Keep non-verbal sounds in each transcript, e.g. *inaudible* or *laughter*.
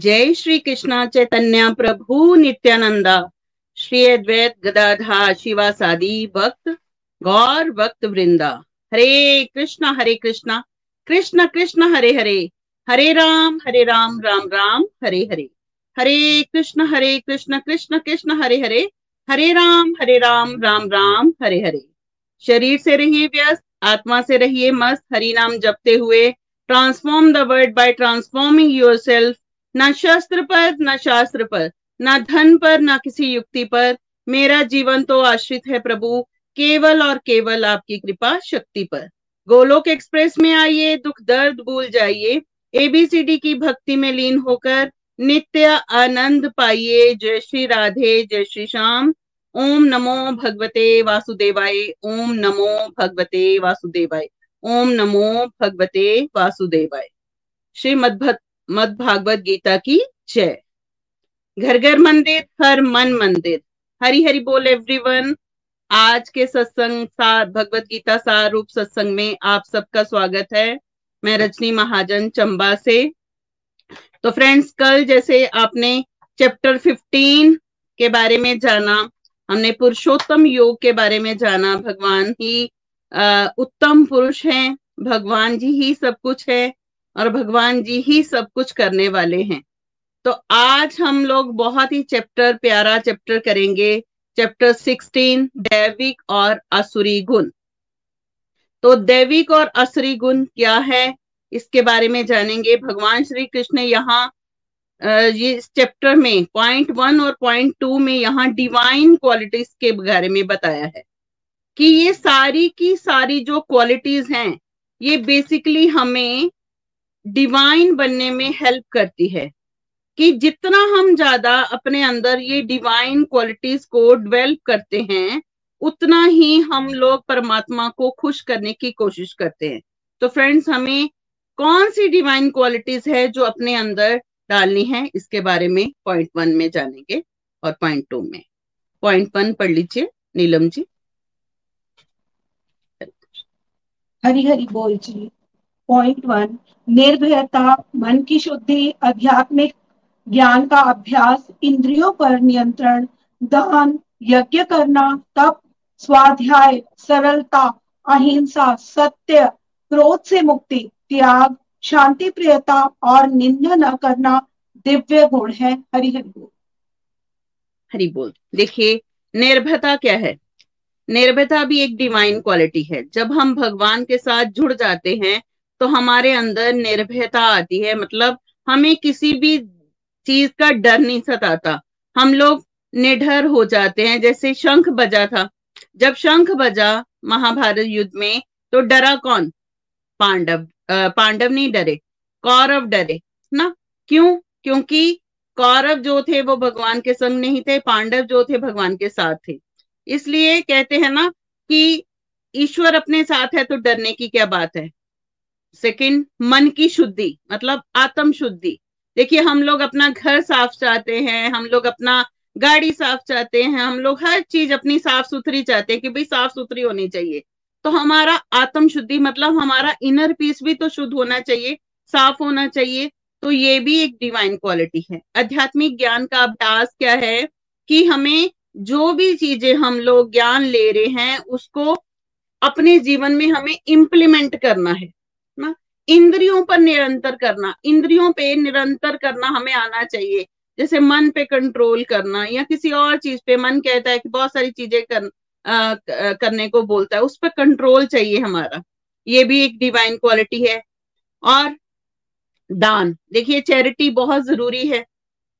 जय श्री कृष्णा चैतन्य प्रभु नित्यानंदा श्री अद्वैत गदाधा शिवा सादी भक्त, गौर भक्त वृंदा हरे कृष्णा हरे कृष्णा। कृष्ण कृष्ण, हरे हरे। हरे राम हरे राम राम राम, हरे हरे। हरे कृष्ण हरे कृष्ण कृष्ण कृष्ण, हरे हरे। हरे राम हरे राम राम राम, हरे हरे। शरीर से रहिए व्यस्त, आत्मा से रहिए मस्त, हरि नाम जपते हुए। Transform the world by transforming yourself न शस्त्र पर, न शास्त्र पर, न धन पर, न किसी युक्ति पर। मेरा जीवन तो आश्रित है प्रभु, केवल और केवल आपकी कृपा शक्ति पर। गोलोक एक्सप्रेस में आइए, दुख दर्द भूल जाइए। एबीसीडी की भक्ति में लीन होकर नित्य आनंद पाइए। जय श्री राधे, जय श्री श्याम। ओम नमो भगवते वासुदेवाय, ओम नमो भगवते वासुदेवाय, ओम नमो भगवते वासुदेवाय। श्री मद भागवत गीता की जय। घर घर मंदिर हर मन मंदिर। हरी हरी बोल एवरीवन आज के सत्संग सार भगवत गीता सार रूप सत्संग में आप सबका स्वागत है। मैं रजनी महाजन चंबा से। तो फ्रेंड्स कल जैसे आपने चैप्टर 15 के बारे में जाना हमने पुरुषोत्तम योग के बारे में जाना। भगवान ही आ, उत्तम पुरुष हैं भगवान जी ही सब कुछ है। और भगवान जी ही सब कुछ करने वाले हैं। तो आज हम लोग बहुत ही चैप्टर, प्यारा चैप्टर करेंगे। चैप्टर 16 दैविक और असुरी गुण। तो दैविक और असुरी गुण क्या है, इसके बारे में जानेंगे। भगवान श्री कृष्ण यहाँ इस चैप्टर में, पॉइंट वन और पॉइंट टू में यहाँ डिवाइन क्वालिटीज के बारे में बताया है कि ये सारी की सारी जो क्वालिटीज हैं, ये बेसिकली हमें डिवाइन बनने में हेल्प करती है कि जितना हम ज़्यादा अपने अंदर ये डिवाइन क्वालिटीज को डेवलप करते हैं, उतना ही हम लोग परमात्मा को खुश करने की कोशिश करते हैं। तो फ्रेंड्स हमें कौन सी डिवाइन क्वालिटीज है जो अपने अंदर डालनी है? इसके बारे में पॉइंट वन में जानेंगे और पॉइंट टू में। पॉइंट वन पढ़ लीजिए, नीलम जी। हरी हरी बोल जी। पॉइंट वन निर्भयता, मन की शुद्धि, आध्यात्मिक ज्ञान का अभ्यास, इंद्रियों पर नियंत्रण, दान, यज्ञ करना, तप, स्वाध्याय, सरलता, अहिंसा, सत्य, क्रोध से मुक्ति, त्याग, शांति, प्रियता और निंदा न करना दिव्य गुण है। हरि हरि बोल। हरि बोल। देखिए, निर्भयता क्या है? निर्भयता भी एक डिवाइन क्वालिटी है। जब हम भगवान के साथ जुड़ जाते हैं तो हमारे अंदर निर्भयता आती है। मतलब हमें किसी भी चीज़ का डर नहीं सताता। हम लोग निडर हो जाते हैं। जैसे शंख बजा था। जब शंख बजा महाभारत युद्ध में तो डरा कौन? पांडव। पांडव नहीं डरे। कौरव डरे, ना? क्यों? क्योंकि कौरव जो थे, वो भगवान के संग नहीं थे। पांडव जो थे, भगवान के साथ थे। इसलिए कहते हैं ना कि ईश्वर अपने साथ है तो डरने की क्या बात है? सेकंड, मन की शुद्धि मतलब आत्म शुद्धि देखिए, हम लोग अपना घर साफ़ चाहते हैं, हम लोग अपना गाड़ी साफ़ चाहते हैं, हम लोग हर चीज़ अपनी साफ़ सुथरी चाहते हैं कि भाई साफ़ सुथरी होनी चाहिए। तो हमारा आत्म शुद्धि मतलब हमारा इनर पीस भी तो शुद्ध होना चाहिए, साफ़ होना चाहिए तो ये भी एक डिवाइन क्वालिटी है। आध्यात्मिक ज्ञान का अभ्यास क्या है कि हमें जो भी चीज़ें हम लोग ज्ञान ले रहे हैं, उसको अपने जीवन में हमें इम्प्लीमेंट करना है। ना? इंद्रियों पर निरंतर करना इंद्रियों पे निरंतर करना हमें आना चाहिए। जैसे मन पे कंट्रोल करना या किसी और चीज़ पे मन कहता है कि बहुत सारी चीज़ें कर, आ, करने को बोलता है उस पर कंट्रोल चाहिए हमारा। ये भी एक डिवाइन क्वालिटी है। और दान देखिए चैरिटी बहुत ज़रूरी है।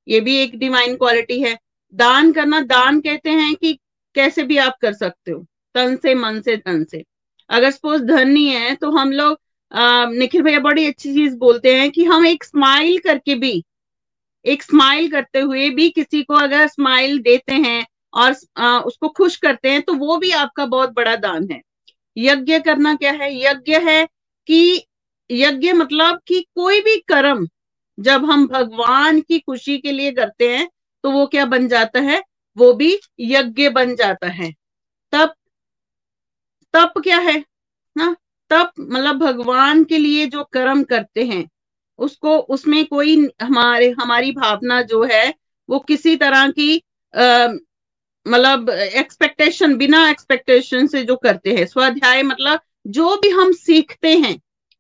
ये भी एक डिवाइन क्वालिटी है। दान करना दान कहते हैं कि कैसे भी आप कर सकते हो तन से मन से धन से। अगर सपोज़ धन नहीं है तो हम लोग निखिल भैया बड़ी अच्छी चीज़ बोलते हैं कि हम एक स्माइल करके भी एक स्माइल करते हुए भी किसी को अगर स्माइल देते हैं और आ, उसको खुश करते हैं तो वो भी आपका बहुत बड़ा दान है। यज्ञ करना क्या है? यज्ञ है कि यज्ञ मतलब कि कोई भी कर्म जब हम भगवान की खुशी के लिए करते हैं तो वो क्या बन जाता है? वो भी यज्ञ बन जाता है। तप तप क्या है? ना तप मतलब भगवान के लिए जो कर्म करते हैं, उसको, उसमें कोई हमारे, हमारी भावना जो है, वो किसी तरह की मतलब एक्सपेक्टेशन बिना एक्सपेक्टेशन से जो करते हैं, स्वाध्याय मतलब जो भी हम सीखते हैं,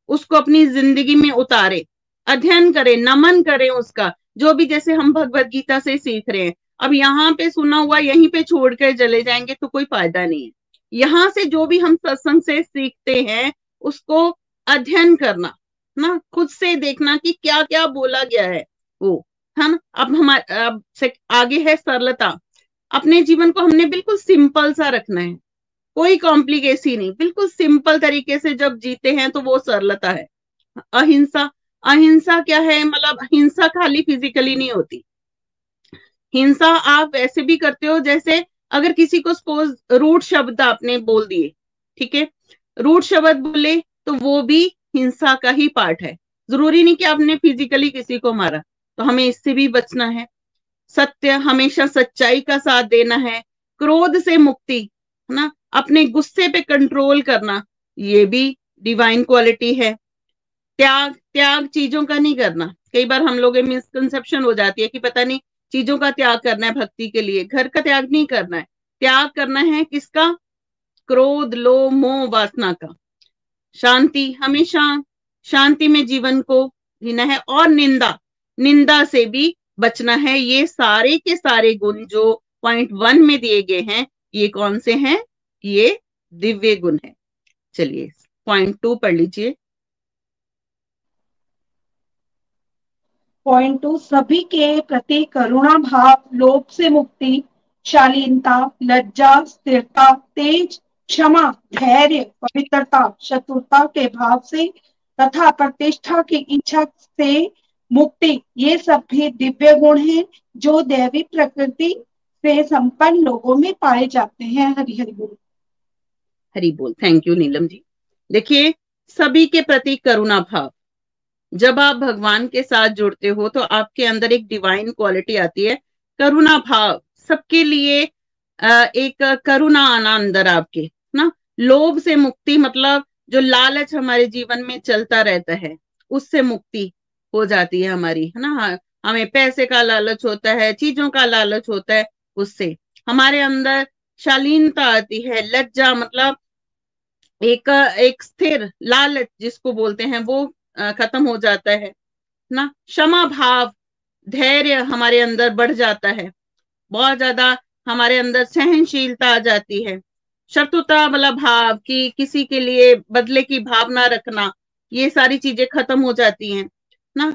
उसको अपनी ज़िंदगी में उतारे, अध्ययन करें, नमन करें उसका। जो भी जैसे हम भगवत गीता से सीख रहे हैं, अब यहाँ पे सुना हुआ, यहीं पे छोड़ कर चले जाएँगे तो कोई फ़ायदा नहीं है। यहाँ से जो भी हम सत्संग से सीखते हैं उसको अध्ययन करना ना? खुद से देखना कि क्या क्या बोला गया है वो, है ना? अब हमारे अब आगे है सरलता। अपने जीवन को हमने बिल्कुल सिंपल सा रखना है। कोई कॉम्प्लिकेसी नहीं। बिल्कुल सिंपल तरीके से जब जीते हैं तो वो सरलता है। अहिंसा अहिंसा क्या है? मतलब हिंसा खाली फिजिकली नहीं होती। हिंसा आप वैसे भी करते हो जैसे अगर किसी को सपोज़ रूट शब्द आपने बोल दिए, ठीक है? रूट शब्द बोले तो वो भी हिंसा का ही पार्ट है। ज़रूरी नहीं कि आपने फिजिकली किसी को मारा तो हमें इससे भी बचना है। सत्य हमेशा सच्चाई का साथ देना है। क्रोध से मुक्ति, है ना? अपने गुस्से पे कंट्रोल करना, ये भी डिवाइन क्वालिटी है। त्याग त्याग चीज़ों का नहीं करना। कई बार हम लोग मिसकंसेप्शन हो जाती है कि पता नहीं, चीज़ों का त्याग करना है भक्ति के लिए। घर का त्याग नहीं करना है। त्याग करना है किसका? क्रोध लो मोह, वासना का। शांति, हमेशा शांति में जीवन को जीना है और निंदा निंदा से भी बचना है। ये सारे के सारे गुण जो पॉइंट वन में दिए गए हैं, ये कौन से हैं? ये दिव्य गुण है। चलिए पॉइंट टू पढ़ लीजिए। पॉइंट टू सभी के प्रति करुणा भाव, लोभ से मुक्ति, शालीनता, लज्जा, स्थिरता, तेज क्षमा, धैर्य, पवित्रता, शत्रुता के भाव से तथा प्रतिष्ठा की इच्छा से मुक्ति, ये सब भी दिव्य गुण हैं, जो दैवी प्रकृति से संपन्न लोगों में पाए जाते हैं। हरि हरि बोल। हरि बोल। Thank you Neelam ji. देखिए, सभी के प्रति करुणा भाव। जब आप भगवान के साथ जुड़ते हो तो आपके अंदर एक डिवाइन क्वालिटी आती है। करुणा भाव। सबके लिए एक करुणा आना अंदर आपके। लोभ से मुक्ति मतलब जो लालच हमारे जीवन में चलता रहता है, उससे मुक्ति हो जाती है हमारी, है ना? हमें पैसे का लालच होता है, चीज़ों का लालच होता है उससे। हमारे अंदर शालीनता आती है, लज्जा मतलब एक एक स्थिर लालच जिसको बोलते हैं वो खत्म हो जाता है, ना? क्षमा भाव धैर्य हमारे अंदर बढ़ जाता है, बहुत ज़्यादा हमारे अंदर सहनशीलता आ जाती है। शत्रुता वाला भाव कि किसी के लिए बदले की भावना रखना ये सारी चीज़ें खत्म हो जाती हैं ना?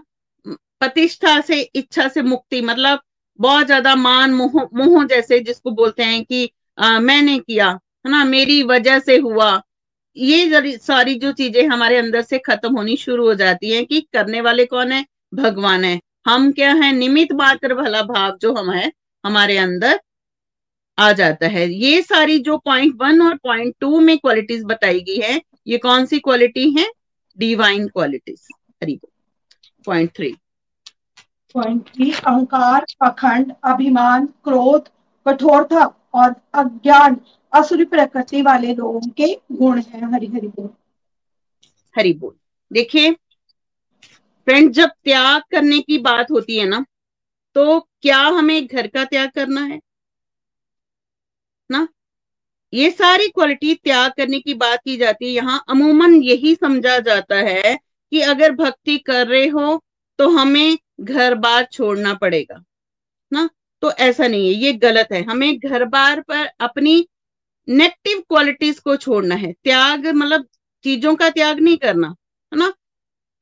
प्रतिष्ठा से इच्छा से मुक्ति मतलब बहुत ज़्यादा मान मोह मोह जैसे जिसको बोलते हैं कि आ, मैंने किया है ना? मेरी वजह से हुआ। ये सारी जो चीज़ें हमारे अंदर से खत्म होनी शुरू हो जाती हैं कि करने वाले कौन है? भगवान है। हम क्या है? निमित मात्र भला भाव जो हम है हमारे अंदर आ जाता है। ये सारी जो पॉइंट वन और पॉइंट टू में क्वालिटीज बताई गई है ये कौन सी क्वालिटी है? Divine qualities Hari point three point three अहंकार अखंड अभिमान क्रोध कठोरता और अज्ञान असुरी प्रकृति वाले लोगों के गुण है। हरि हरि बोल हरि बोल देखिए फ्रेंड जब त्याग करने की बात होती है ना तो क्या हमें घर का त्याग करना है? ना? ये सारी क्वालिटी त्याग करने की बात की जाती है। यहाँ अमूमन यही समझा जाता है कि अगर भक्ति कर रहे हो तो हमें घर बार छोड़ना पड़ेगा, ना? तो ऐसा नहीं है, ये गलत है। हमें घर बार पर अपनी नेगेटिव क्वालिटीज को छोड़ना है। त्याग मतलब चीज़ों का त्याग नहीं करना, है ना?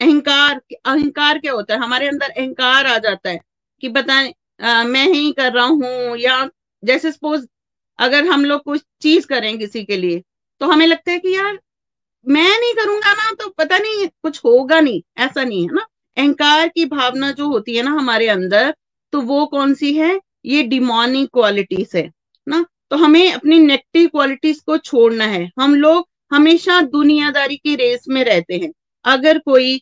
अहंकार अहंकार क्या होता है? हमारे अंदर अहंकार आ जाता है कि बताए मैं ही कर रहा हूँ या जैसे सपोज़ अगर हम लोग कुछ चीज़ करें किसी के लिए तो हमें लगता है कि यार, मैं नहीं करूँगा ना तो पता नहीं, कुछ होगा नहीं, ऐसा नहीं है ना। अहंकार की भावना जो होती है ना हमारे अंदर तो वो कौन सी है? ये डिमोनिक क्वालिटीज है, ना। तो हमें अपनी नेगेटिव क्वालिटीज को छोड़ना है। हम लोग हमेशा दुनियादारी की रेस में रहते हैं। अगर कोई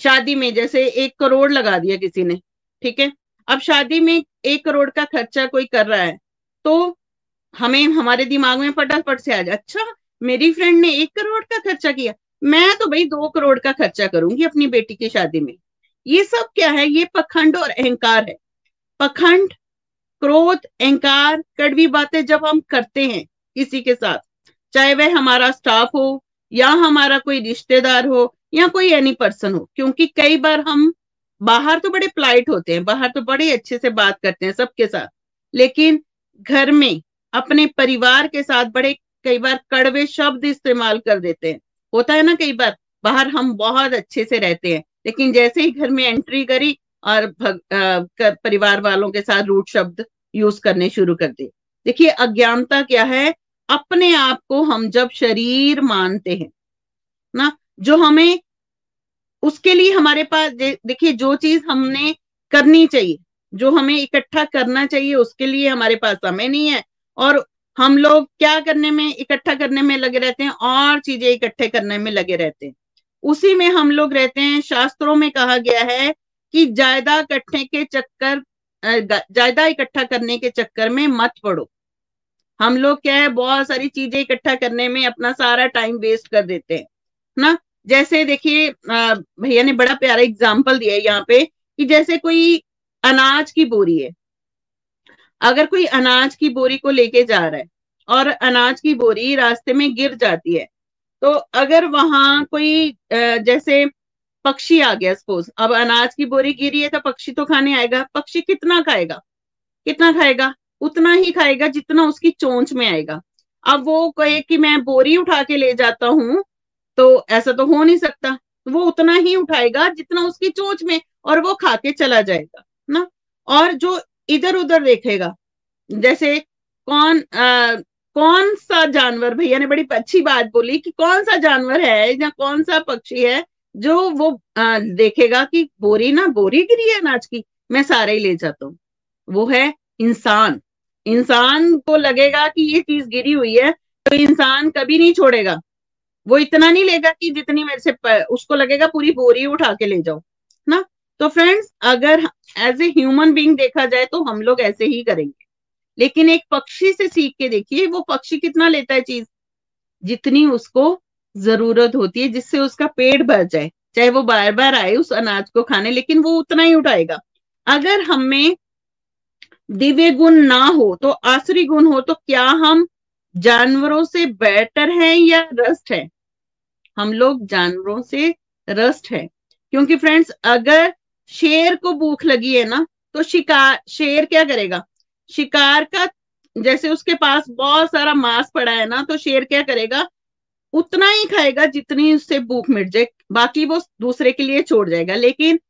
शादी में, जैसे एक करोड़ लगा दिया किसी ने, ठीक है? अब शादी में एक करोड़ का खर्चा कोई कर रहा है तो हमें, हमारे दिमाग में फटाफट से आ जाए अच्छा मेरी फ्रेंड ने एक करोड़ का खर्चा किया। मैं तो भाई दो करोड़ का खर्चा करूँगी अपनी बेटी की शादी में। ये सब क्या है? ये पखंड और अहंकार है। पखंड, क्रोध, अहंकार, कड़वी बातें जब हम करते हैं किसी के साथ, चाहे वह हमारा स्टाफ हो, या हमारा कोई रिश्तेदार हो, या कोई एनी पर्सन हो, क्योंकि कई बार हम बाहर तो बड़े प्लाइट होते हैं, बाहर तो बड़े अच्छे से बात करते हैं सबके साथ, लेकिन घर में अपने परिवार के साथ बड़े कई बार कड़वे शब्द इस्तेमाल कर देते हैं। होता है ना कई बार बाहर हम बहुत अच्छे से रहते हैं लेकिन जैसे ही घर में एंट्री करी और भग, आ, कर, परिवार वालों के साथ रूट शब्द यूज़ करने शुरू कर दिए। देखिए अज्ञानता क्या है? अपने आप को हम जब शरीर मानते हैं ना जो हमें उसके लिए हमारे पास देखिए जो चीज़ हमने करनी चाहिए जो हमें इकट्ठा करना चाहिए, उसके लिए हमारे पास समय नहीं है। और हम लोग क्या करने में, इकट्ठा करने में लगे रहते हैं, और चीज़ें इकट्ठे करने में लगे रहते हैं। उसी में हम लोग रहते हैं, शास्त्रों में कहा गया है कि जायदा इकट्ठे के चक्कर जायदा इकट्ठा करने के चक्कर में मत पड़ो। हम लोग क्या है, बहुत सारी चीज़ें इकट्ठा करने में अपना सारा टाइम वेस्ट कर देते हैं, ना? जैसे देखिए भैया ने बड़ा प्यारा एग्ज़ाम्पल दिया है यहाँ पे कि जैसे कोई अनाज की बोरी है। अगर कोई अनाज की बोरी को लेके जा रहा है और अनाज की बोरी रास्ते में गिर जाती है तो अगर वहाँ कोई जैसे पक्षी आ गया सपोज़ अब अनाज की बोरी गिरी है तो पक्षी तो खाने आएगा। पक्षी कितना खाएगा? कितना खाएगा? उतना ही खाएगा जितना उसकी चोंच में आएगा। अब वो कहे कि मैं बोरी उठा के ले जाता हूँ तो ऐसा तो हो नहीं सकता। वो उतना ही उठाएगा जितना उसकी चोंच में और वो खा के चला जाएगा। ना? और जो इधर उधर देखेगा जैसे कौन आ, कौन सा जानवर भैया ने बड़ी अच्छी बात बोली कि कौन सा जानवर है या कौन सा पक्षी है जो वो आ, देखेगा कि बोरी ना बोरी गिरी है अनाज की मैं सारे ही ले जाता हूँ। वो है इंसान। इंसान को लगेगा कि ये चीज़ गिरी हुई है तो इंसान कभी नहीं छोड़ेगा। वो इतना नहीं लेगा कि जितनी मेरे से उसको लगेगा पूरी बोरी उठा के ले जाओ ना? तो फ्रेंड्स अगर एज ए ह्यूमन बींग देखा जाए तो हम लोग ऐसे ही करेंगे। लेकिन एक पक्षी से सीख के देखिए, वो पक्षी कितना लेता है चीज़? जितनी उसको ज़रूरत होती है, जिससे उसका पेट भर जाए, चाहे वो बार बार आए उस अनाज को खाने, लेकिन वो उतना ही उठाएगा। अगर हमें दिव्य गुण ना हो तो आसुरी गुण हो तो क्या हम जानवरों से बेटर हैं या रस्ट है? हम लोग जानवरों से रस्ट है। क्योंकि फ्रेंड्स, अगर शेर को भूख लगी है ना तो शिकार, शेर क्या करेगा? शिकार का, जैसे उसके पास बहुत सारा मांस पड़ा है ना तो शेर क्या करेगा? उतना ही खाएगा जितनी उससे भूख मिट जाए, बाकी वो दूसरे के लिए छोड़ जाएगा, लेकिन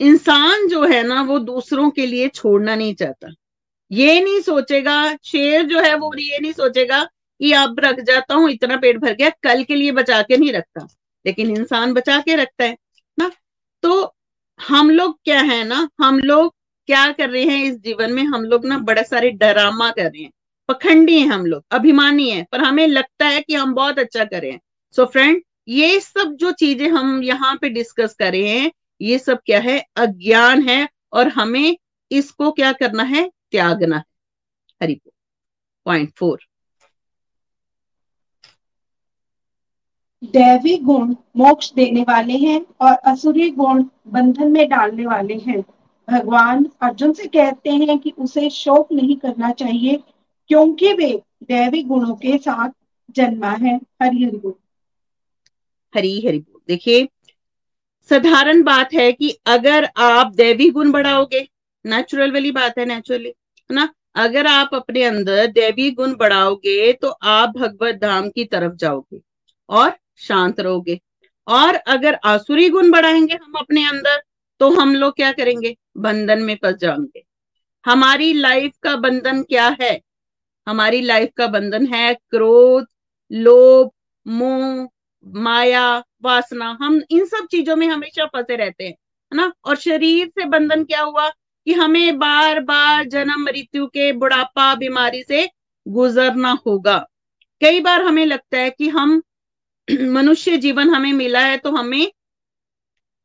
इंसान जो है ना, वो दूसरों के लिए छोड़ना नहीं चाहता। ये नहीं सोचेगा, शेर जो है वो ये नहीं सोचेगा कि अब रख जाता हूँ, इतना पेट भर गया, कल के लिए बचा के नहीं रखता, लेकिन इंसान बचा के रखता है ना? तो हम लोग क्या है ना, हम लोग क्या कर रहे हैं इस जीवन में, हम लोग ना बड़ा सारे डरामा कर रहे हैं। पखंडी हैं हम लोग, अभिमानी है, पर हमें लगता है कि हम बहुत अच्छा कर रहे हैं। सो so फ्रेंड ये सब जो चीज़ें हम यहाँ पे डिस्कस कर रहे हैं, ये सब क्या है? अज्ञान है, और हमें इसको क्या करना है? त्यागना है। हरि पॉइंट फोर दैवी गुण मोक्ष देने वाले हैं और असुरी गुण बंधन में डालने वाले हैं। भगवान अर्जुन से कहते हैं कि उसे शोक नहीं करना चाहिए, क्योंकि वे दैवी गुणों के साथ जन्मा है। हरि हरि बोल। हरी हरि बोल। देखिए, साधारण बात है कि अगर आप दैवी गुण बढ़ाओगे नेचुरल वाली बात है नेचुरली है ना? अगर आप अपने अंदर दैवी गुण बढ़ाओगे तो आप भगवत धाम की तरफ़ जाओगे। और शांत रहोगे। और अगर आसुरी गुण बढ़ाएँगे हम अपने अंदर तो हम लोग क्या करेंगे? बंधन में फंस जाएँगे। हमारी लाइफ का बंधन क्या है? हमारी लाइफ का बंधन है क्रोध, लोभ, मोह, माया, वासना। हम इन सब चीज़ों में हमेशा फंसे रहते हैं, है ना? और शरीर से बंधन क्या हुआ? कि हमें बार बार जन्म, मृत्यु के बुढ़ापा, बीमारी से गुजरना होगा। कई बार हमें लगता है कि हम *clears throat* मनुष्य जीवन हमें मिला है तो हमें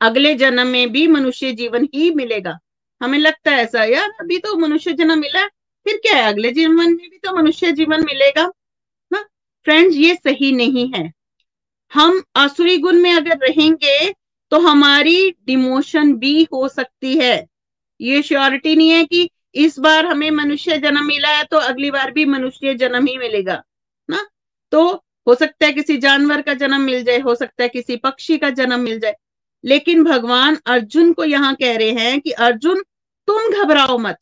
अगले जन्म में भी मनुष्य जीवन ही मिलेगा। हमें लगता है ऐसा, यार अभी तो मनुष्य जन्म मिला, फिर क्या है? अगले जीवन में भी तो मनुष्य जीवन मिलेगा, ना? फ्रेंड्स ये सही नहीं है। हम आसुरी गुण में अगर रहेंगे तो हमारी डिमोशन भी हो सकती है। ये श्योरिटी नहीं है कि इस बार हमें मनुष्य जन्म मिला है तो अगली बार भी मनुष्य जन्म ही मिलेगा, ना? तो हो सकता है किसी जानवर का जन्म मिल जाए, हो सकता है किसी पक्षी का जन्म मिल जाए। लेकिन भगवान अर्जुन को यहाँ कह रहे हैं कि अर्जुन, तुम घबराओ मत।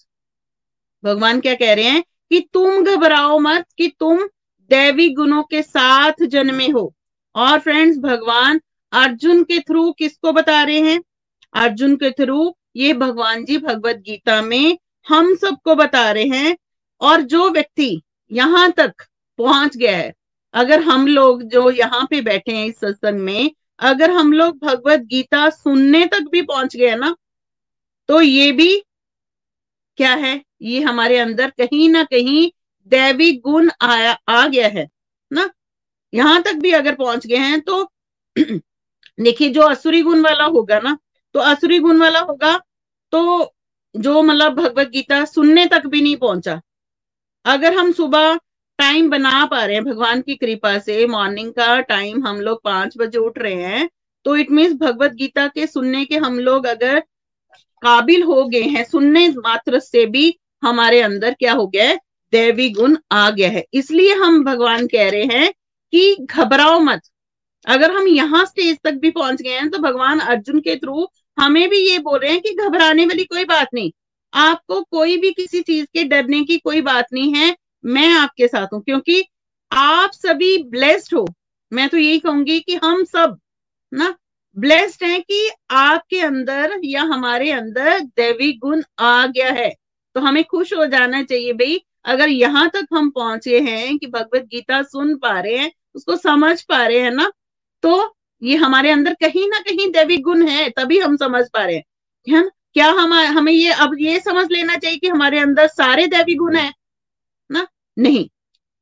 भगवान क्या कह रहे हैं कि तुम घबराओ मत कि तुम दैवी गुणों के साथ जन्मे हो। और फ्रेंड्स भगवान अर्जुन के थ्रू किसको बता रहे हैं? अर्जुन के थ्रू ये भगवान जी भगवत गीता में हम सबको बता रहे हैं। और जो व्यक्ति यहाँ तक पहुँच गया है अगर हम लोग जो यहाँ पे बैठे हैं इस सत्संग में, अगर हम लोग भगवत गीता सुनने तक भी पहुँच गए ना तो ये भी क्या है? ये हमारे अंदर कहीं ना कहीं दैवी गुण आया, आ गया है, ना? यहाँ तक भी अगर पहुँच गए हैं तो *clears throat* देखिए, जो असुरी गुण वाला होगा ना तो असुरी गुण वाला होगा तो जो मतलब भगवत गीता सुनने तक भी नहीं पहुँचा। अगर हम सुबह टाइम बना पा रहे हैं, भगवान की कृपा से। मॉर्निंग का टाइम हम लोग पाँच बजे उठ रहे हैं। तो इट मीन्स भगवत गीता के सुनने के हम लोग अगर काबिल हो गए हैं, सुनने मात्र से भी हमारे अंदर क्या हो गया है? दैवी गुण आ गया है। इसलिए हम भगवान कह रहे हैं कि घबराओ मत। अगर हम यहाँ स्टेज तक भी पहुँच गए हैं तो भगवान अर्जुन के थ्रू हमें भी ये बोल रहे हैं कि घबराने वाली कोई बात नहीं। आपको कोई भी किसी चीज़ के डरने की कोई बात नहीं है। मैं आपके साथ हूँ, क्योंकि आप सभी ब्लेस्ड हो। मैं तो यही कहूँगी कि हम सब, ना ब्लेस्ड हैं कि आपके अंदर या हमारे अंदर दैवी गुण आ गया है। तो हमें खुश हो जाना चाहिए भाई। अगर यहाँ तक हम पहुँचे हैं कि भगवत गीता सुन पा रहे हैं, उसको समझ पा रहे हैं ना तो ये हमारे अंदर कहीं ना कहीं दैवी गुण है, तभी हम समझ पा रहे हैं। क्या हम हमें ये, अब ये समझ लेना चाहिए कि हमारे अंदर सारे दैवी गुण है नहीं,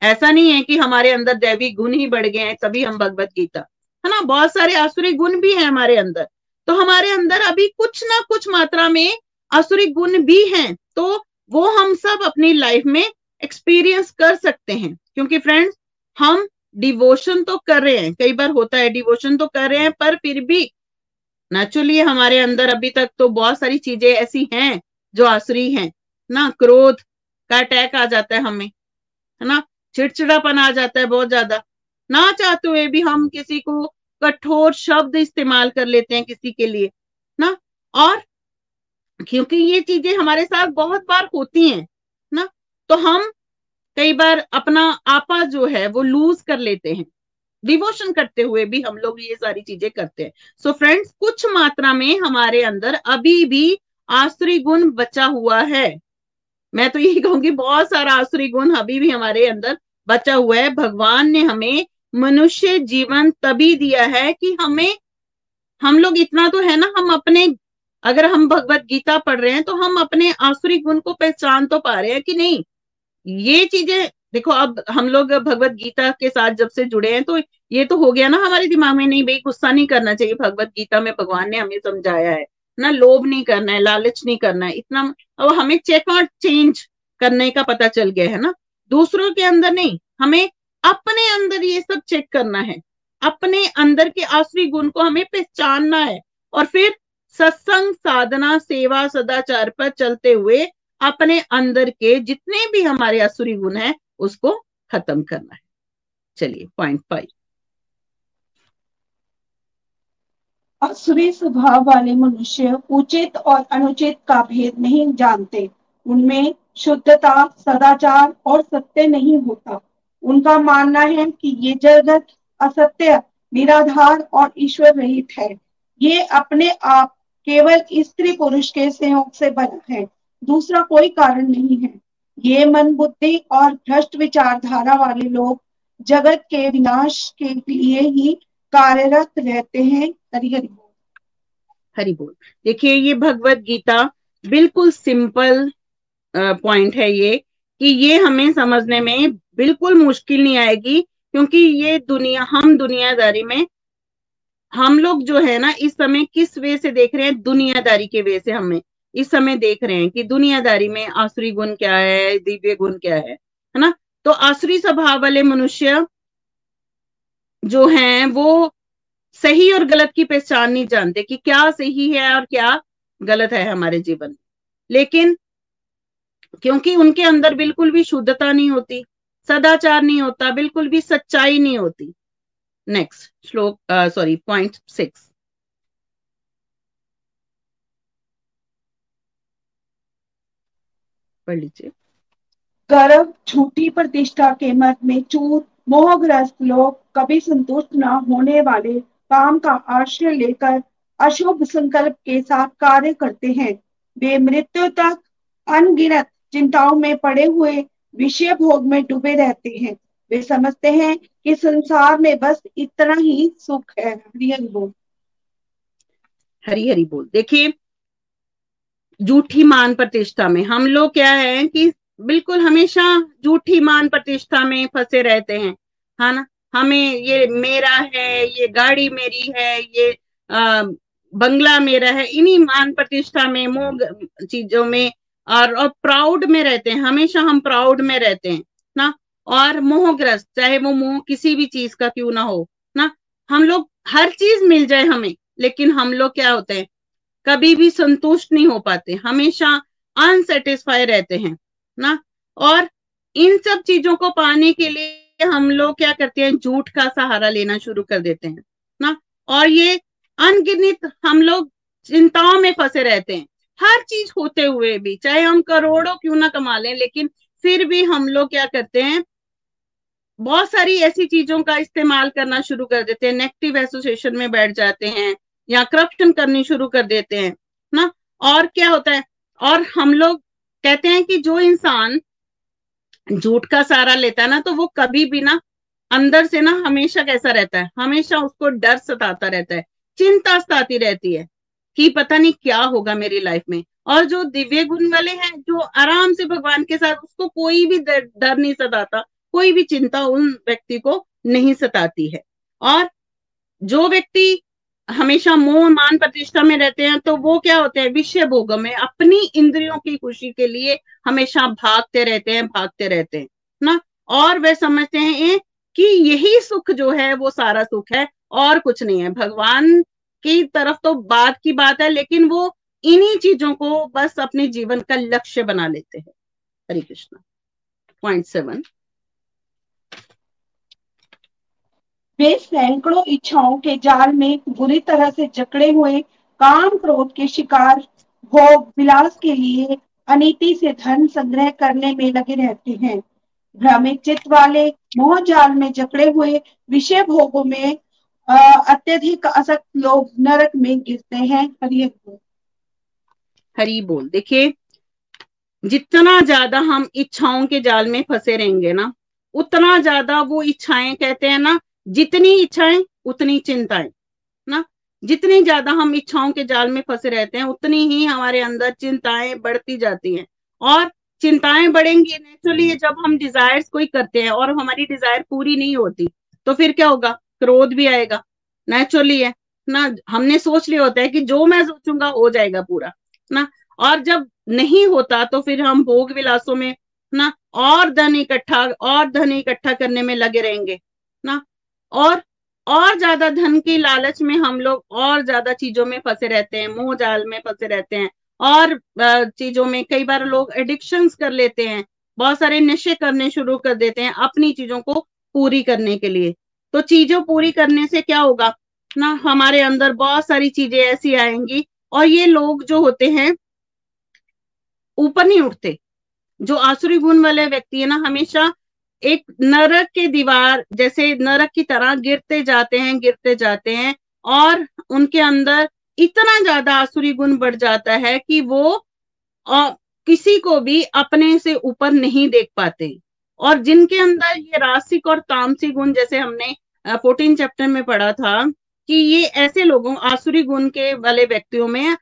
ऐसा नहीं है कि हमारे अंदर दैवी गुण ही बढ़ गए हैं, तभी हम भगवत गीता। है ना? बहुत सारे आसुरी गुण भी हैं हमारे अंदर। तो हमारे अंदर अभी कुछ ना कुछ मात्रा में आसुरी गुण भी हैं तो वो हम सब अपनी लाइफ में एक्सपीरियंस कर सकते हैं। क्योंकि फ्रेंड्स हम डिवोशन तो कर रहे हैं। कई बार होता है डिवोशन तो कर रहे हैं, पर फिर भी नेचुरली हमारे अंदर अभी तक तो बहुत सारी चीज़ें ऐसी हैं जो आसुरी हैं। ना, क्रोध का अटैक आ जाता है हमें। है ना? चिड़चिड़ापन आ जाता है बहुत ज़्यादा। ना चाहते हुए भी हम किसी को कठोर शब्द इस्तेमाल कर लेते हैं किसी के लिए, ना? और क्योंकि ये चीज़ें हमारे साथ बहुत बार होती हैं, ना? तो हम कई बार अपना आपा जो है, वो लूज कर लेते हैं। डिवोशन करते हुए भी हम लोग ये सारी चीज़ें करते हैं। सो so फ्रेंड्स कुछ मात्रा में हमारे अंदर अभी भी आसुरी गुण बचा हुआ है। मैं तो यही कहूँगी, बहुत सारा आसुरी गुण अभी भी हमारे अंदर बचा हुआ है। भगवान ने हमें मनुष्य जीवन तभी दिया है कि हमें, हम लोग इतना तो है ना, हम अपने, अगर हम भगवत गीता पढ़ रहे हैं तो हम अपने आसुरी गुण को पहचान तो पा रहे हैं कि नहीं? ये चीज़ें, देखो अब हम लोग भगवत गीता के साथ जब से जुड़े हैं तो ये तो हो गया ना हमारे दिमाग में, नहीं भाई, गुस्सा नहीं करना चाहिए। भगवत गीता में भगवान ने हमें समझाया है। ना लोभ नहीं करना है, लालच नहीं करना है, इतना अब हमें चेक और चेंज करने का पता चल गया है ना? दूसरों के अंदर नहीं, हमें अपने अंदर ये सब चेक करना है। अपने अंदर के आसरी गुण को हमें पहचानना है और फिर सत्संग, साधना, सेवा, सदाचार पर चलते हुए अपने अंदर के जितने भी हमारे असुरी गुण हैं, उसको खत्म करना है। चलिए पॉइंट फाइव असुरी स्वभाव वाले मनुष्य उचित और अनुचित का भेद नहीं जानते। उनमें शुद्धता, सदाचार और सत्य नहीं होता। उनका मानना है कि ये जगत असत्य, निराधार और ईश्वर रहित है। ये अपने आप केवल स्त्री पुरुष के सहयोग से बना है। दूसरा कोई कारण नहीं है। ये मन बुद्धि और भ्रष्ट विचारधारा वाले लोग जगत के विनाश के लिए ही कार्यरत रहते हैं हरि हरि बोल। हरि बोल। देखिए, ये भगवत गीता बिल्कुल सिंपल पॉइंट है ये, कि ये हमें समझने में बिल्कुल मुश्किल नहीं आएगी, क्योंकि ये दुनिया, हम दुनियादारी में, हम लोग जो है ना, इस समय किस वे से देख रहे हैं? दुनियादारी के वे से हमें, इस समय देख रहे हैं कि दुनियादारी में आसुरी गुण क्या है, दिव्य गुण क्या है है ना? तो आसुरी स्वभाव वाले मनुष्य जो हैं वो सही और गलत की पहचान नहीं जानते कि क्या सही है और क्या गलत है हमारे जीवन लेकिन क्योंकि उनके अंदर बिल्कुल भी शुद्धता नहीं होती, सदाचार नहीं होता, बिल्कुल भी सच्चाई नहीं होती। नेक्स्ट श्लोक सॉरी पॉइंट सिक्स पढ़ लीजिए। गर्व, झूठी प्रतिष्ठा के मत में चूर, मोहग्रस्त लोग कभी संतुष्ट न होने वाले काम का आश्रय लेकर अशुभ संकल्प के साथ कार्य करते हैं। वे मृत्यु तक अनगिनत चिंताओं में पड़े हुए विषय भोग में डूबे रहते हैं। वे समझते हैं कि संसार में बस इतना ही सुख है। हरि हरि बोल। हरी हरी बोल। देखिए झूठी मान प्रतिष्ठा में हम लोग क्या है कि बिल्कुल हमेशा झूठी मान प्रतिष्ठा में फंसे रहते हैं, है ना? हमें ये मेरा है ये गाड़ी मेरी है ये आ, बंगला मेरा है इन्हीं मान प्रतिष्ठा में मोह चीज़ों में और और प्राउड में रहते हैं हमेशा हम प्राउड में रहते हैं ना? और मोहग्रस्त चाहे वो मोह किसी भी चीज़ का क्यों ना हो ना? हम लोग हर चीज़ मिल जाए हमें लेकिन हम लोग क्या होते हैं? कभी भी संतुष्ट नहीं हो पाते हमेशा अनसेटिस्फाई रहते हैं ना? और इन सब चीज़ों को पाने के लिए हम लोग क्या करते हैं, झूठ का सहारा लेना शुरू कर देते हैं, ना? और ये अनगिनित हम लोग चिंताओं में फंसे रहते हैं। हर चीज़ होते हुए भी, चाहे हम करोड़ों क्यों ना कमा लें, लेकिन फिर भी हम लोग क्या करते हैं, बहुत सारी ऐसी चीज़ों का इस्तेमाल करना शुरू कर देते हैं। नेगेटिव एसोसिएशन में बैठ जाते हैं या करप्शन करनी शुरू कर देते हैं, ना? और क्या होता है? और हम लोग कहते हैं कि जो इंसान झूठ का सहारा लेता है ना तो वो कभी भी ना अंदर से ना हमेशा कैसा रहता है? हमेशा उसको डर सताता रहता है चिंता सताती रहती है कि पता नहीं क्या होगा मेरी लाइफ में। और जो दिव्य गुण वाले हैं जो आराम से भगवान के साथ उसको कोई भी डर, डर नहीं सताता कोई भी चिंता उन व्यक्ति को नहीं सताती है। और जो व्यक्ति हमेशा मोह, मान प्रतिष्ठा में रहते हैं तो वो क्या होते हैं? विषय भोग में अपनी इंद्रियों की खुशी के लिए हमेशा भागते रहते हैं, भागते रहते हैं, ना? और वे समझते हैं कि यही सुख जो है, वो सारा सुख है, और कुछ नहीं है। भगवान की तरफ़ तो बात की बात है, लेकिन वो इन्हीं चीज़ों को बस अपने जीवन का लक्ष्य बना लेते हैं। हरे कृष्णा। Point seven. वे सैकड़ों इच्छाओं के जाल में बुरी तरह से जकड़े हुए काम क्रोध के शिकार भोग विलास के लिए अनिति से धन संग्रह करने में लगे रहते हैं। भ्रमित चित्त वाले मोह जाल में जकड़े हुए विषय भोगों में अत्यधिक असक्त लोग नरक में गिरते हैं। हरि बोल। हरी बोल। देखिए, जितना ज़्यादा हम इच्छाओं के जाल में फंसे रहेंगे ना, उतना ज़्यादा वो इच्छाएँ कहते हैं ना जितनी इच्छाएँ, उतनी चिंताएँ, ना? जितनी ज़्यादा हम इच्छाओं के जाल में फंसे रहते हैं, उतनी ही हमारे अंदर चिंताएँ बढ़ती जाती हैं। और चिंताएँ बढ़ेंगी नेचुरली जब हम डिजायर्स कोई करते हैं और हमारी डिज़ायर पूरी नहीं होती तो फिर क्या होगा? क्रोध भी आएगा। नेचुरली है, ना? हमने सोच लिया होता है कि जो मैं सोचूँगा हो जाएगा पूरा, ना? और जब नहीं होता तो फिर हम भोग विलासों में, ना? और धन इकट्ठा, और धन इकट्ठा करने में लगे रहेंगे, ना? और और ज़्यादा धन की लालच में हम लोग और ज़्यादा चीज़ों में फंसे रहते हैं, मोह जाल में फंसे रहते हैं। और चीज़ों में कई बार लोग एडिक्शंस कर लेते हैं, बहुत सारे नशे करने शुरू कर देते हैं अपनी चीज़ों को पूरी करने के लिए। तो चीज़ों पूरी करने से क्या होगा? ना, हमारे अंदर बहुत सारी चीज़ें ऐसी आएँगी और ये लोग जो होते हैं, ऊपर नहीं उठते। जो आसुरी गुण वाले व्यक्ति है ना, हमेशा एक नरक के दीवार जैसे नरक की तरह गिरते जाते हैं गिरते जाते हैं और उनके अंदर इतना ज़्यादा आसुरी गुण बढ़ जाता है कि वो आ, किसी को भी अपने से ऊपर नहीं देख पाते। और जिनके अंदर ये रासिक और तामसिक गुण जैसे हमने फोर्टीन चैप्टर में पढ़ा था कि ये ऐसे लोगों आसुरी गुण के वाले व्यक्तियों में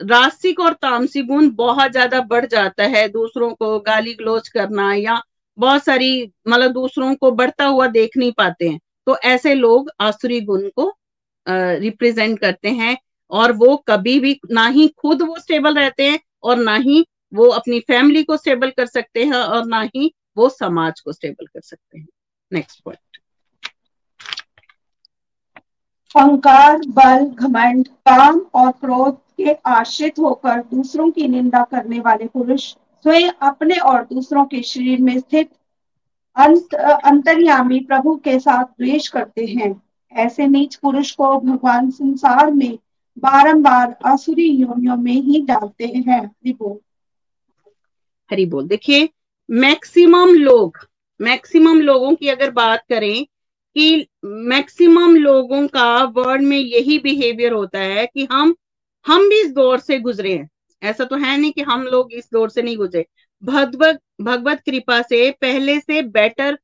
रासिक और तामसिक गुण बहुत ज़्यादा बढ़ जाता है। दूसरों को गाली गलोच करना या बहुत सारी मतलब दूसरों को बढ़ता हुआ देख नहीं पाते हैं। तो ऐसे लोग आसुरी गुण को रिप्रेजेंट करते हैं और वो कभी भी ना ही खुद वो स्टेबल रहते हैं और ना ही वो अपनी फैमिली को स्टेबल कर सकते हैं और ना ही वो समाज को स्टेबल कर सकते हैं। नेक्स्ट पॉइंट अहंकार, बल, घमंड, काम और क्रोध के आश्रित होकर दूसरों की निंदा करने वाले पुरुष स्वयं अपने और दूसरों के शरीर में स्थित अंत, अंतर्यामी प्रभु के साथ द्वेष करते हैं। ऐसे नीच पुरुष को भगवान संसार में बारंबार असुरी योनियों में ही डालते हैं। हरि बोल हरि बोल। देखिए, मैक्सिमम लोग, मैक्सिमम लोगों की अगर बात करें कि मैक्सिमम लोगों का वर्ल्ड में यही बिहेवियर होता है कि हम हम भी इस दौर से गुजरे हैं। ऐसा तो है नहीं कि हम लोग इस दौर से नहीं गुजरे। भगवत भगवत कृपा से पहले से बेटर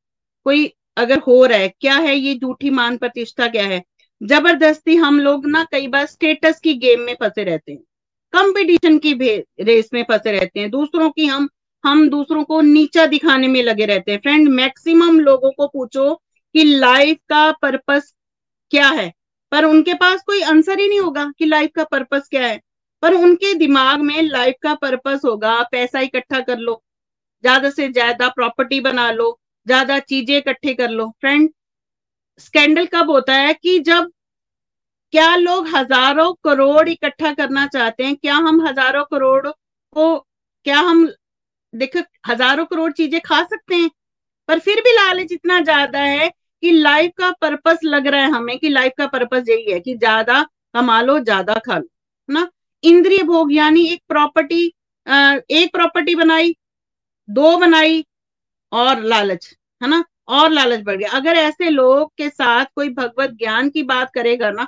कोई अगर हो रहा है, क्या है ये झूठी मान प्रतिष्ठा क्या है? ज़बरदस्ती हम लोग ना कई बार स्टेटस की गेम में फंसे रहते हैं। कंपटीशन की रेस में फंसे रहते हैं। दूसरों की हम हम दूसरों को नीचा दिखाने में लगे रहते हैं। फ्रेंड मैक्सिमम लोगों को पूछो कि लाइफ का पर्पस क्या है? पर उनके पास कोई आंसर ही नहीं होगा कि लाइफ का पर्पस क्या है। पर उनके दिमाग में लाइफ का पर्पस होगा। पैसा इकट्ठा कर लो, ज़्यादा से ज़्यादा प्रॉपर्टी बना लो, ज़्यादा चीज़ें इकट्ठे कर लो। फ्रेंड स्कैंडल कब होता है कि जब क्या लोग हज़ारों करोड़ इकट्ठा करना चाहते हैं, क्या हम हज़ारों करोड़ को, क्या हम, देख, हज़ारों करोड़ चीज़ें खा सकते हैं, पर फिर भी लालच इतना ज़्यादा है कि लाइफ का पर्पस लग रहा है हमें कि लाइफ का पर्पस यही है कि ज़्यादा कमा लो, ज़्यादा खा लो ना? इंद्रिय भोग, यानी एक प्रॉपर्टी एक प्रॉपर्टी बनाई, दो बनाई, और लालच, है ना? और लालच बढ़ गया। अगर ऐसे लोग के साथ कोई भगवत ज्ञान की बात करेगा ना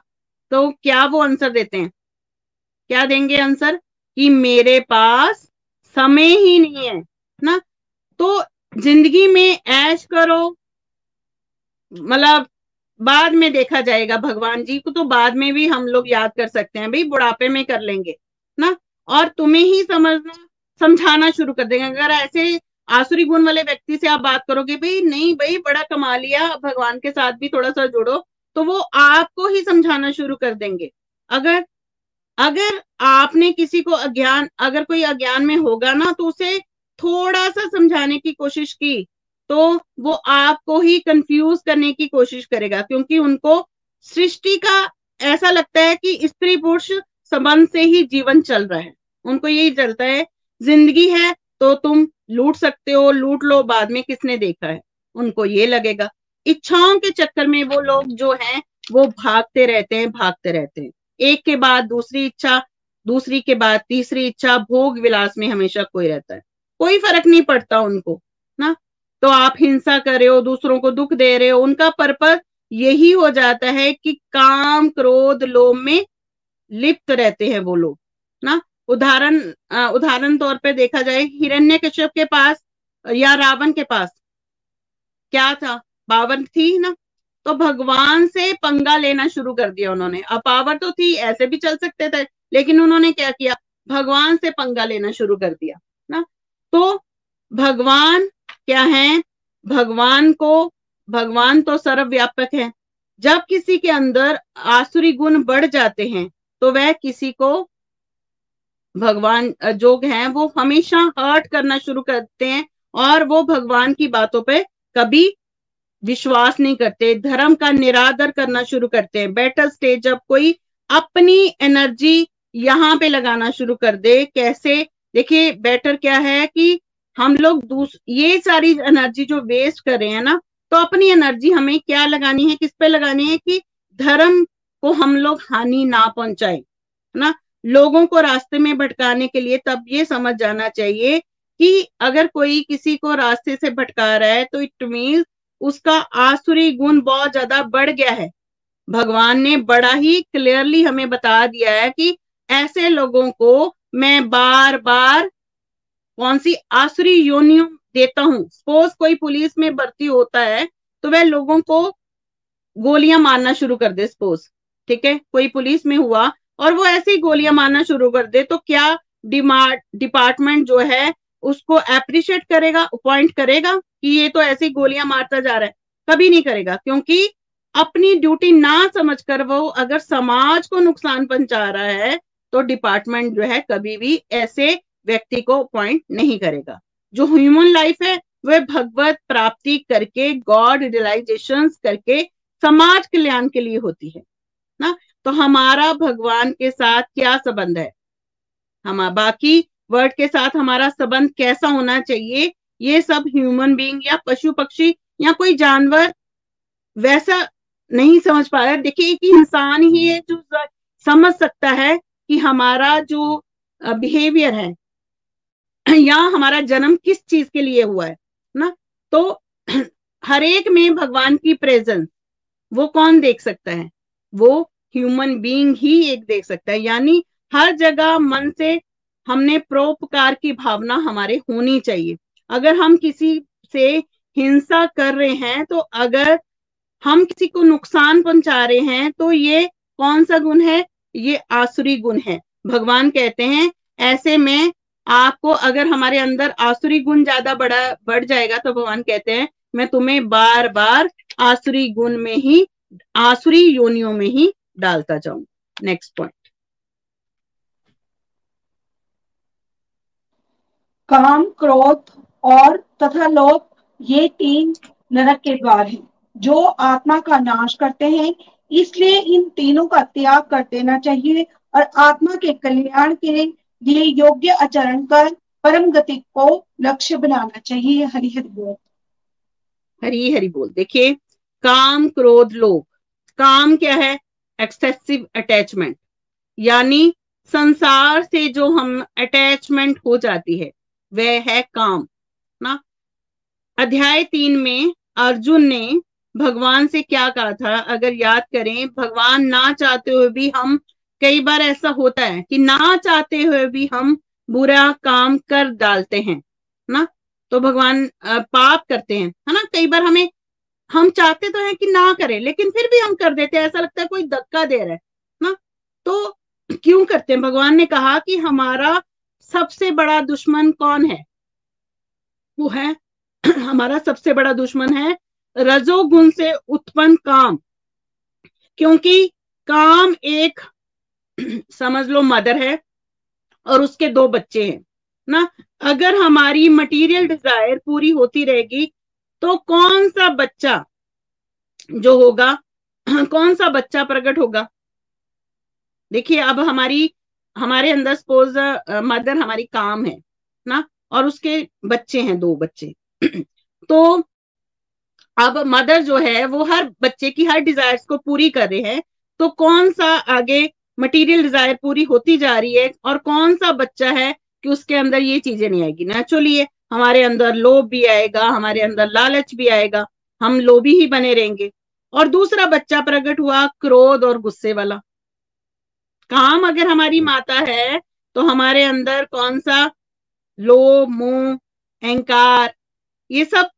तो क्या वो आंसर देते हैं? क्या देंगे आंसर कि मेरे पास समय ही नहीं है, ना? तो ज़िंदगी में ऐश करो मतलब बाद में देखा जाएगा, भगवान जी को तो बाद में भी हम लोग याद कर सकते हैं, भाई बुढ़ापे में कर लेंगे, ना? और तुम्हें ही समझना, समझाना शुरू कर देंगे। अगर ऐसे आसुरी गुण वाले व्यक्ति से आप बात करोगे, भाई नहीं, भाई बड़ा कमा लिया, भगवान के साथ भी थोड़ा सा जुड़ो तो वो आपको ही समझाना शुरू कर देंगे। अगर अगर आपने किसी को अज्ञान, अगर कोई अज्ञान में होगा ना तो उसे थोड़ा सा समझाने की कोशिश की तो वो आपको ही कंफ्यूज करने की कोशिश करेगा, क्योंकि उनको सृष्टि का ऐसा लगता है कि स्त्री पुरुष संबंध से ही जीवन चल रहा है। उनको यही चलता है, ज़िंदगी है तो तुम लूट सकते हो, लूट लो, बाद में किसने देखा है? उनको ये लगेगा। इच्छाओं के चक्कर में वो लोग जो हैं, वो भागते रहते हैं, भागते रहते हैं। एक के बाद दूसरी इच्छा, दूसरी के बाद तीसरी इच्छा, भोग विलास में हमेशा कोई रहता है। कोई फ़र्क नहीं पड़ता उनको, ना? तो आप हिंसा कर रहे हो, दूसरों को दुख दे रहे हो, उनका पर्पज यही हो जाता है कि काम, क्रोध, लोभ में लिप्त रहते हैं वो लोग, ना? उदाहरण उदाहरण तौर पे देखा जाए, हिरण्य कश्यप के पास या रावण के पास, क्या था? पावर थी ना? तो भगवान से पंगा लेना शुरू कर दिया उन्होंने। अब पावर तो थी, ऐसे भी चल सकते थे, लेकिन उन्होंने क्या किया? भगवान से पंगा लेना शुरू कर दिया, ना? तो भगवान क्या है? भगवान को, भगवान तो सर्वव्यापक है। जब किसी के अंदर आसुरी गुण बढ़ जाते हैं तो वह किसी को भगवान जोग हैं, वो हमेशा हर्ट करना शुरू करते हैं और वो भगवान की बातों पे कभी विश्वास नहीं करते, धर्म का निरादर करना शुरू करते हैं। बेटर स्टेज जब कोई अपनी एनर्जी यहाँ पे लगाना शुरू कर दे, कैसे? देखिए बेटर क्या है कि हम लोग ये सारी एनर्जी जो वेस्ट कर रहे हैं ना तो अपनी एनर्जी हमें क्या लगानी है, किस पे लगानी है कि धर्म को हम लोग हानि ना पहुँचाए ना? लोगों को रास्ते में भटकाने के लिए तब ये समझ जाना चाहिए कि अगर कोई किसी को रास्ते से भटका रहा है तो इट मीन उसका आसुरी गुण बहुत ज़्यादा बढ़ गया है। भगवान ने बड़ा ही क्लियरली हमें बता दिया है कि ऐसे लोगों को मैं बार बार कौन सी आसुरी योनियों देता हूँ? सपोज़ कोई पुलिस में भर्ती होता है तो वह लोगों को गोलियाँ मारना शुरू कर दे सपोज़ ठीक है? कोई पुलिस में हुआ और वो ऐसे ही गोलियाँ मारना शुरू कर दे तो क्या डिपार्टमेंट जो है, उसको अप्रिशिएट करेगा अपॉइंट करेगा कि ये तो ऐसी गोलियाँ मारता जा रहा है? कभी नहीं करेगा, क्योंकि अपनी ड्यूटी ना समझकर वो अगर समाज को नुकसान पहुँचा रहा है तो डिपार्टमेंट जो है कभी भी ऐसे व्यक्ति को अपॉइंट नहीं करेगा। जो ह्यूमन लाइफ है, वह भगवत प्राप्ति करके गॉड रियलाइजेशन करके, समाज कल्याण के लिए होती है, ना? तो हमारा भगवान के साथ क्या संबंध है? हम, बाकी वर्ड के साथ हमारा संबंध कैसा होना चाहिए? ये सब ह्यूमन बीइंग या पशु पक्षी या कोई जानवर वैसा नहीं समझ पा रहा। देखिए, एक इंसान ही है जो समझ सकता है कि हमारा जो बिहेवियर है *clears throat* या हमारा जन्म किस चीज़ के लिए हुआ है, ना? तो *clears throat* हर एक में भगवान की प्रेजेंस वो कौन देख सकता है? वो ह्यूमन बीइंग ही एक देख सकता है। यानी हर जगह मन से हमने प्रोपकार की भावना हमारे होनी चाहिए। अगर हम किसी से हिंसा कर रहे हैं तो अगर हम किसी को नुकसान पहुँचा रहे हैं तो ये कौन सा गुण है? ये आसुरी गुण है। भगवान कहते हैं, ऐसे में आपको अगर हमारे अंदर आसुरी गुण ज़्यादा बड़ा, बढ़ जाएगा तो भगवान कहते हैं, मैं तुम्हें बार बार आसुरी गुण में ही, आसुरी योनियों में ही डालता जाऊँ। नेक्स्ट पॉइंट काम, क्रोध और तथा लोभ ये तीन नरक के द्वार हैं, जो आत्मा का नाश करते हैं। इसलिए इन तीनों का त्याग कर देना चाहिए और आत्मा के कल्याण के लिए योग्य आचरण कर परम गति को लक्ष्य बनाना चाहिए। हरि हरि बोल। हरी हरि बोल। देखिए, काम, क्रोध, लोभ। काम क्या है? एक्सेसिव अटैचमेंट यानी संसार से जो हम अटैचमेंट हो जाती है, वह है काम, ना? अध्याय तीन में अर्जुन ने भगवान से क्या कहा था? अगर याद करें, भगवान ना चाहते हुए भी हम कई बार ऐसा होता है कि ना चाहते हुए भी हम बुरा काम कर डालते हैं ना? तो भगवान पाप करते हैं, है ना? कई बार हमें, हम चाहते तो हैं कि ना करें, लेकिन फिर भी हम कर देते हैं, ऐसा लगता है कोई धक्का दे रहा है ना? तो क्यों करते हैं? भगवान ने कहा कि हमारा सबसे बड़ा दुश्मन कौन है? वो है, *clears throat* हमारा सबसे बड़ा दुश्मन है रजोगुण से उत्पन्न काम, क्योंकि काम एक *clears throat* समझ लो मदर है और उसके दो बच्चे हैं, ना? अगर हमारी मटेरियल डिज़ायर पूरी होती रहेगी तो कौन सा बच्चा जो होगा, *clears throat* कौन सा बच्चा प्रकट होगा? देखिए, अब हमारी, हमारे अंदर सपोज़ मदर हमारी काम है, ना? और उसके बच्चे हैं, दो बच्चे। *clears throat* तो अब मदर जो है, वो हर बच्चे की, हर डिजायर्स को पूरी कर रहे हैं तो कौन सा आगे मटेरियल डिज़ायर पूरी होती जा रही है और कौन सा बच्चा है कि उसके अंदर ये चीज़ें नहीं आएगी? नेचुरली ये हमारे अंदर लोभ भी आएगा, हमारे अंदर लालच भी आएगा, हम लोभी ही बने रहेंगे। और दूसरा बच्चा प्रकट हुआ क्रोध और गुस्से वाला। काम अगर हमारी माता है तो हमारे अंदर कौन सा लोभ, मोह, अहंकार, ये सब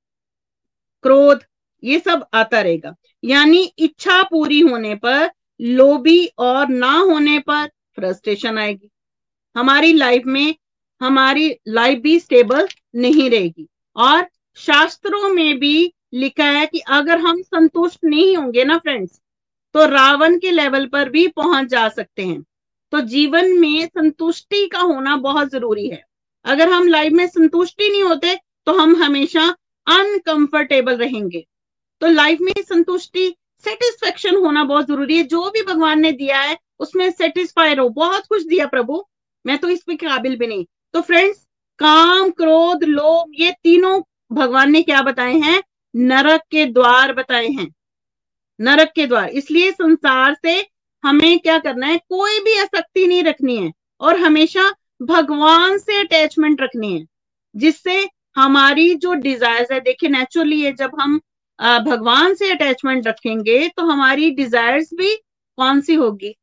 क्रोध, ये सब आता रहेगा। यानी इच्छा पूरी होने पर लोभी और ना होने पर फ्रस्ट्रेशन आएगी। हमारी लाइफ में, हमारी लाइफ भी स्टेबल नहीं रहेगी। और शास्त्रों में भी लिखा है कि अगर हम संतुष्ट नहीं होंगे ना फ्रेंड्स तो रावण के लेवल पर भी पहुँच जा सकते हैं। तो जीवन में संतुष्टि का होना बहुत ज़रूरी है। अगर हम लाइफ में संतुष्टि नहीं होते तो हम हमेशा अनकंफर्टेबल रहेंगे। तो लाइफ में संतुष्टि सेटिस्फेक्शन होना बहुत ज़रूरी है। जो भी भगवान ने दिया है, उसमें सेटिस्फाई रहो। बहुत कुछ दिया प्रभु। मैं तो इसमें काबिल भी नहीं। तो फ्रेंड्स काम, क्रोध, लोभ, ये तीनों भगवान ने क्या बताए हैं? नरक के द्वार बताए हैं। नरक के द्वार। इसलिए संसार से हमें क्या करना है? कोई भी आसक्ति नहीं रखनी है। और हमेशा भगवान से अटैचमेंट रखनी है। जिससे हमारी जो डिज़ायर है, देखिए नेचुरली है, जब हम भगवान से अटैचमेंट रखेंगे तो हमारी डिजायर्स भी कौन सी होगी?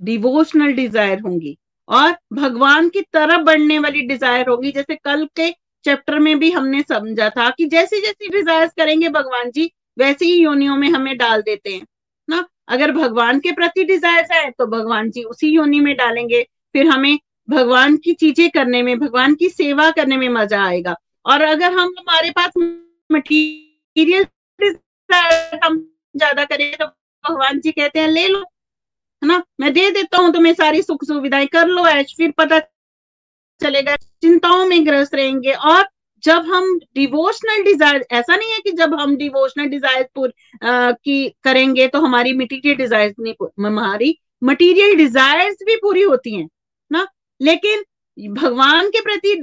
डिवोशनल डिज़ायर होंगी। और भगवान की तरफ़ बढ़ने वाली डिज़ायर होगी, जैसे कल के चैप्टर में भी हमने समझा था कि जैसी जैसी डिजायर्स करेंगे भगवान जी, वैसी ही योनियों में हमें डाल देते हैं। ना? अगर भगवान के प्रति डिजायर्स है तो भगवान जी उसी योनि में डालेंगे। फिर हमें भगवान की चीज़ें करने में, भगवान की सेवा करने में मज़ा आएगा। और अगर हम हमारे पास मटीरियल हम ज़्यादा करें तो भगवान जी कहते हैं, ले लो। है ना? मैं दे देता हूँ तुम्हें सारी सुख सुविधाएँ कर लो ऐश, फिर पता चलेगा, चिंताओं में ग्रस्त रहेंगे। और जब हम डिवोशनल डिज़ायर ऐसा नहीं है कि जब हम डिवोशनल डिज़ायर की करेंगे तो हमारी मटीरियल डिज़ायर नहीं हमारी मटीरियल डिजायर्स भी पूरी होती हैं, ना? लेकिन भगवान के प्रति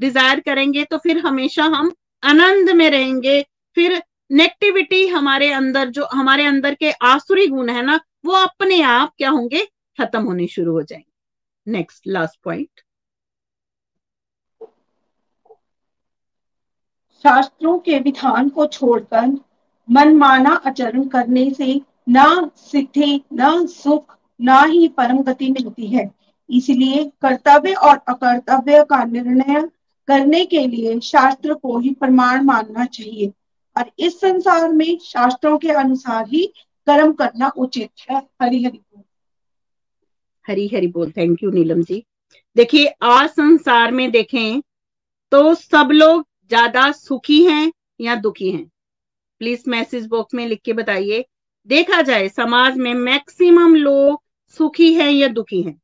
डिज़ायर करेंगे तो फिर हमेशा हम आनंद में रहेंगे फिर नेगेटिविटी हमारे अंदर जो, हमारे अंदर के आसुरी गुण है ना, वो अपने आप क्या होंगे? खत्म होने शुरू हो जाएँगे। नेक्स्ट लास्ट पॉइंट शास्त्रों के विधान को छोड़कर मनमाना आचरण करने से ना सिद्धि, न सुख, ना ही परम गति मिलती है। इसलिए कर्तव्य और अकर्तव्य का निर्णय करने के लिए शास्त्र को ही प्रमाण मानना चाहिए। और इस संसार में शास्त्रों के अनुसार ही कर्म करना उचित है। हरि हरि बोल। हरी हरी बोल। Thank you Neelam ji. देखिए, आज संसार में देखें तो सब लोग ज़्यादा सुखी हैं या दुखी हैं? प्लीज़ मैसेज बॉक्स में लिख के बताइए। देखा जाए, समाज में मैक्सिमम लोग सुखी हैं या दुखी हैं?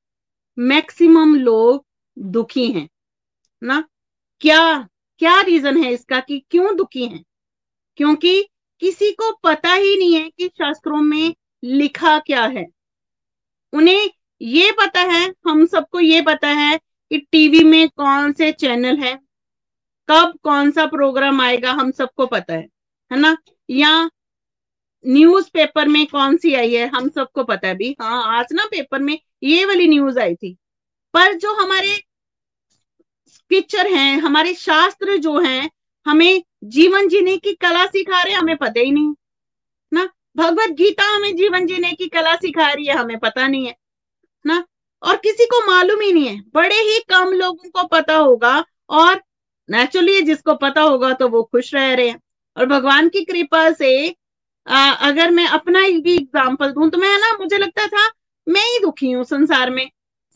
मैक्सिमम लोग दुखी हैं, ना? क्या क्या रीजन है इसका कि क्यों दुखी हैं? क्योंकि किसी को पता ही नहीं है कि शास्त्रों में लिखा क्या है। उन्हें ये पता है, हम सबको ये पता है कि टीवी में कौन से चैनल है, कब कौन सा प्रोग्राम आएगा हम सबको पता है है ना? या न्यूज़ पेपर में कौन सी आई है हम सबको पता है। भी हाँ आज ना पेपर में ये वाली न्यूज़ आई थी। पर जो हमारे पिक्चर हैं, हमारे शास्त्र जो हैं हमें जीवन जीने की कला सिखा रहे हमें पता ही नहीं ना? भगवत गीता हमें जीवन जीने की कला सिखा रही है हमें पता नहीं है। ना? और किसी को मालूम ही नहीं है। बड़े ही कम लोगों को पता होगा और नेचुरली जिसको पता होगा तो वो खुश रह रहे हैं। और भगवान की कृपा से आ, अगर मैं अपना भी एग्ज़ाम्पल दूँ तो मैं ना मुझे लगता था मैं ही दुखी हूँ संसार में।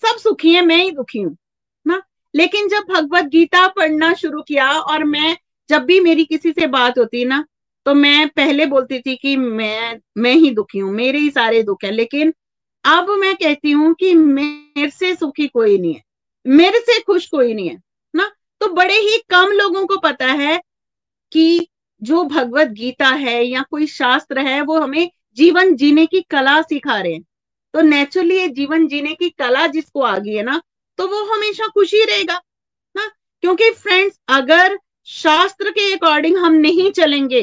सब सुखी है मैं ही दुखी हूँ। ना? लेकिन जब भगवत गीता पढ़ना शुरू किया और मैं जब भी मेरी किसी से बात होती ना तो मैं पहले बोलती थी कि मैं मैं ही दुखी हूँ, मेरे ही सारे दुख है। लेकिन अब मैं कहती हूँ कि मेरे से सुखी कोई नहीं है। मेरे से खुश कोई नहीं है, ना? तो बड़े ही कम लोगों को पता है कि जो भगवत गीता है या कोई शास्त्र है, वो हमें जीवन जीने की कला सिखा रहे हैं। तो नेचुरली ये जीवन जीने की कला जिसको आ गई है ना तो वो हमेशा खुशी रहेगा, ना? क्योंकि फ्रेंड्स अगर शास्त्र के अकॉर्डिंग हम नहीं चलेंगे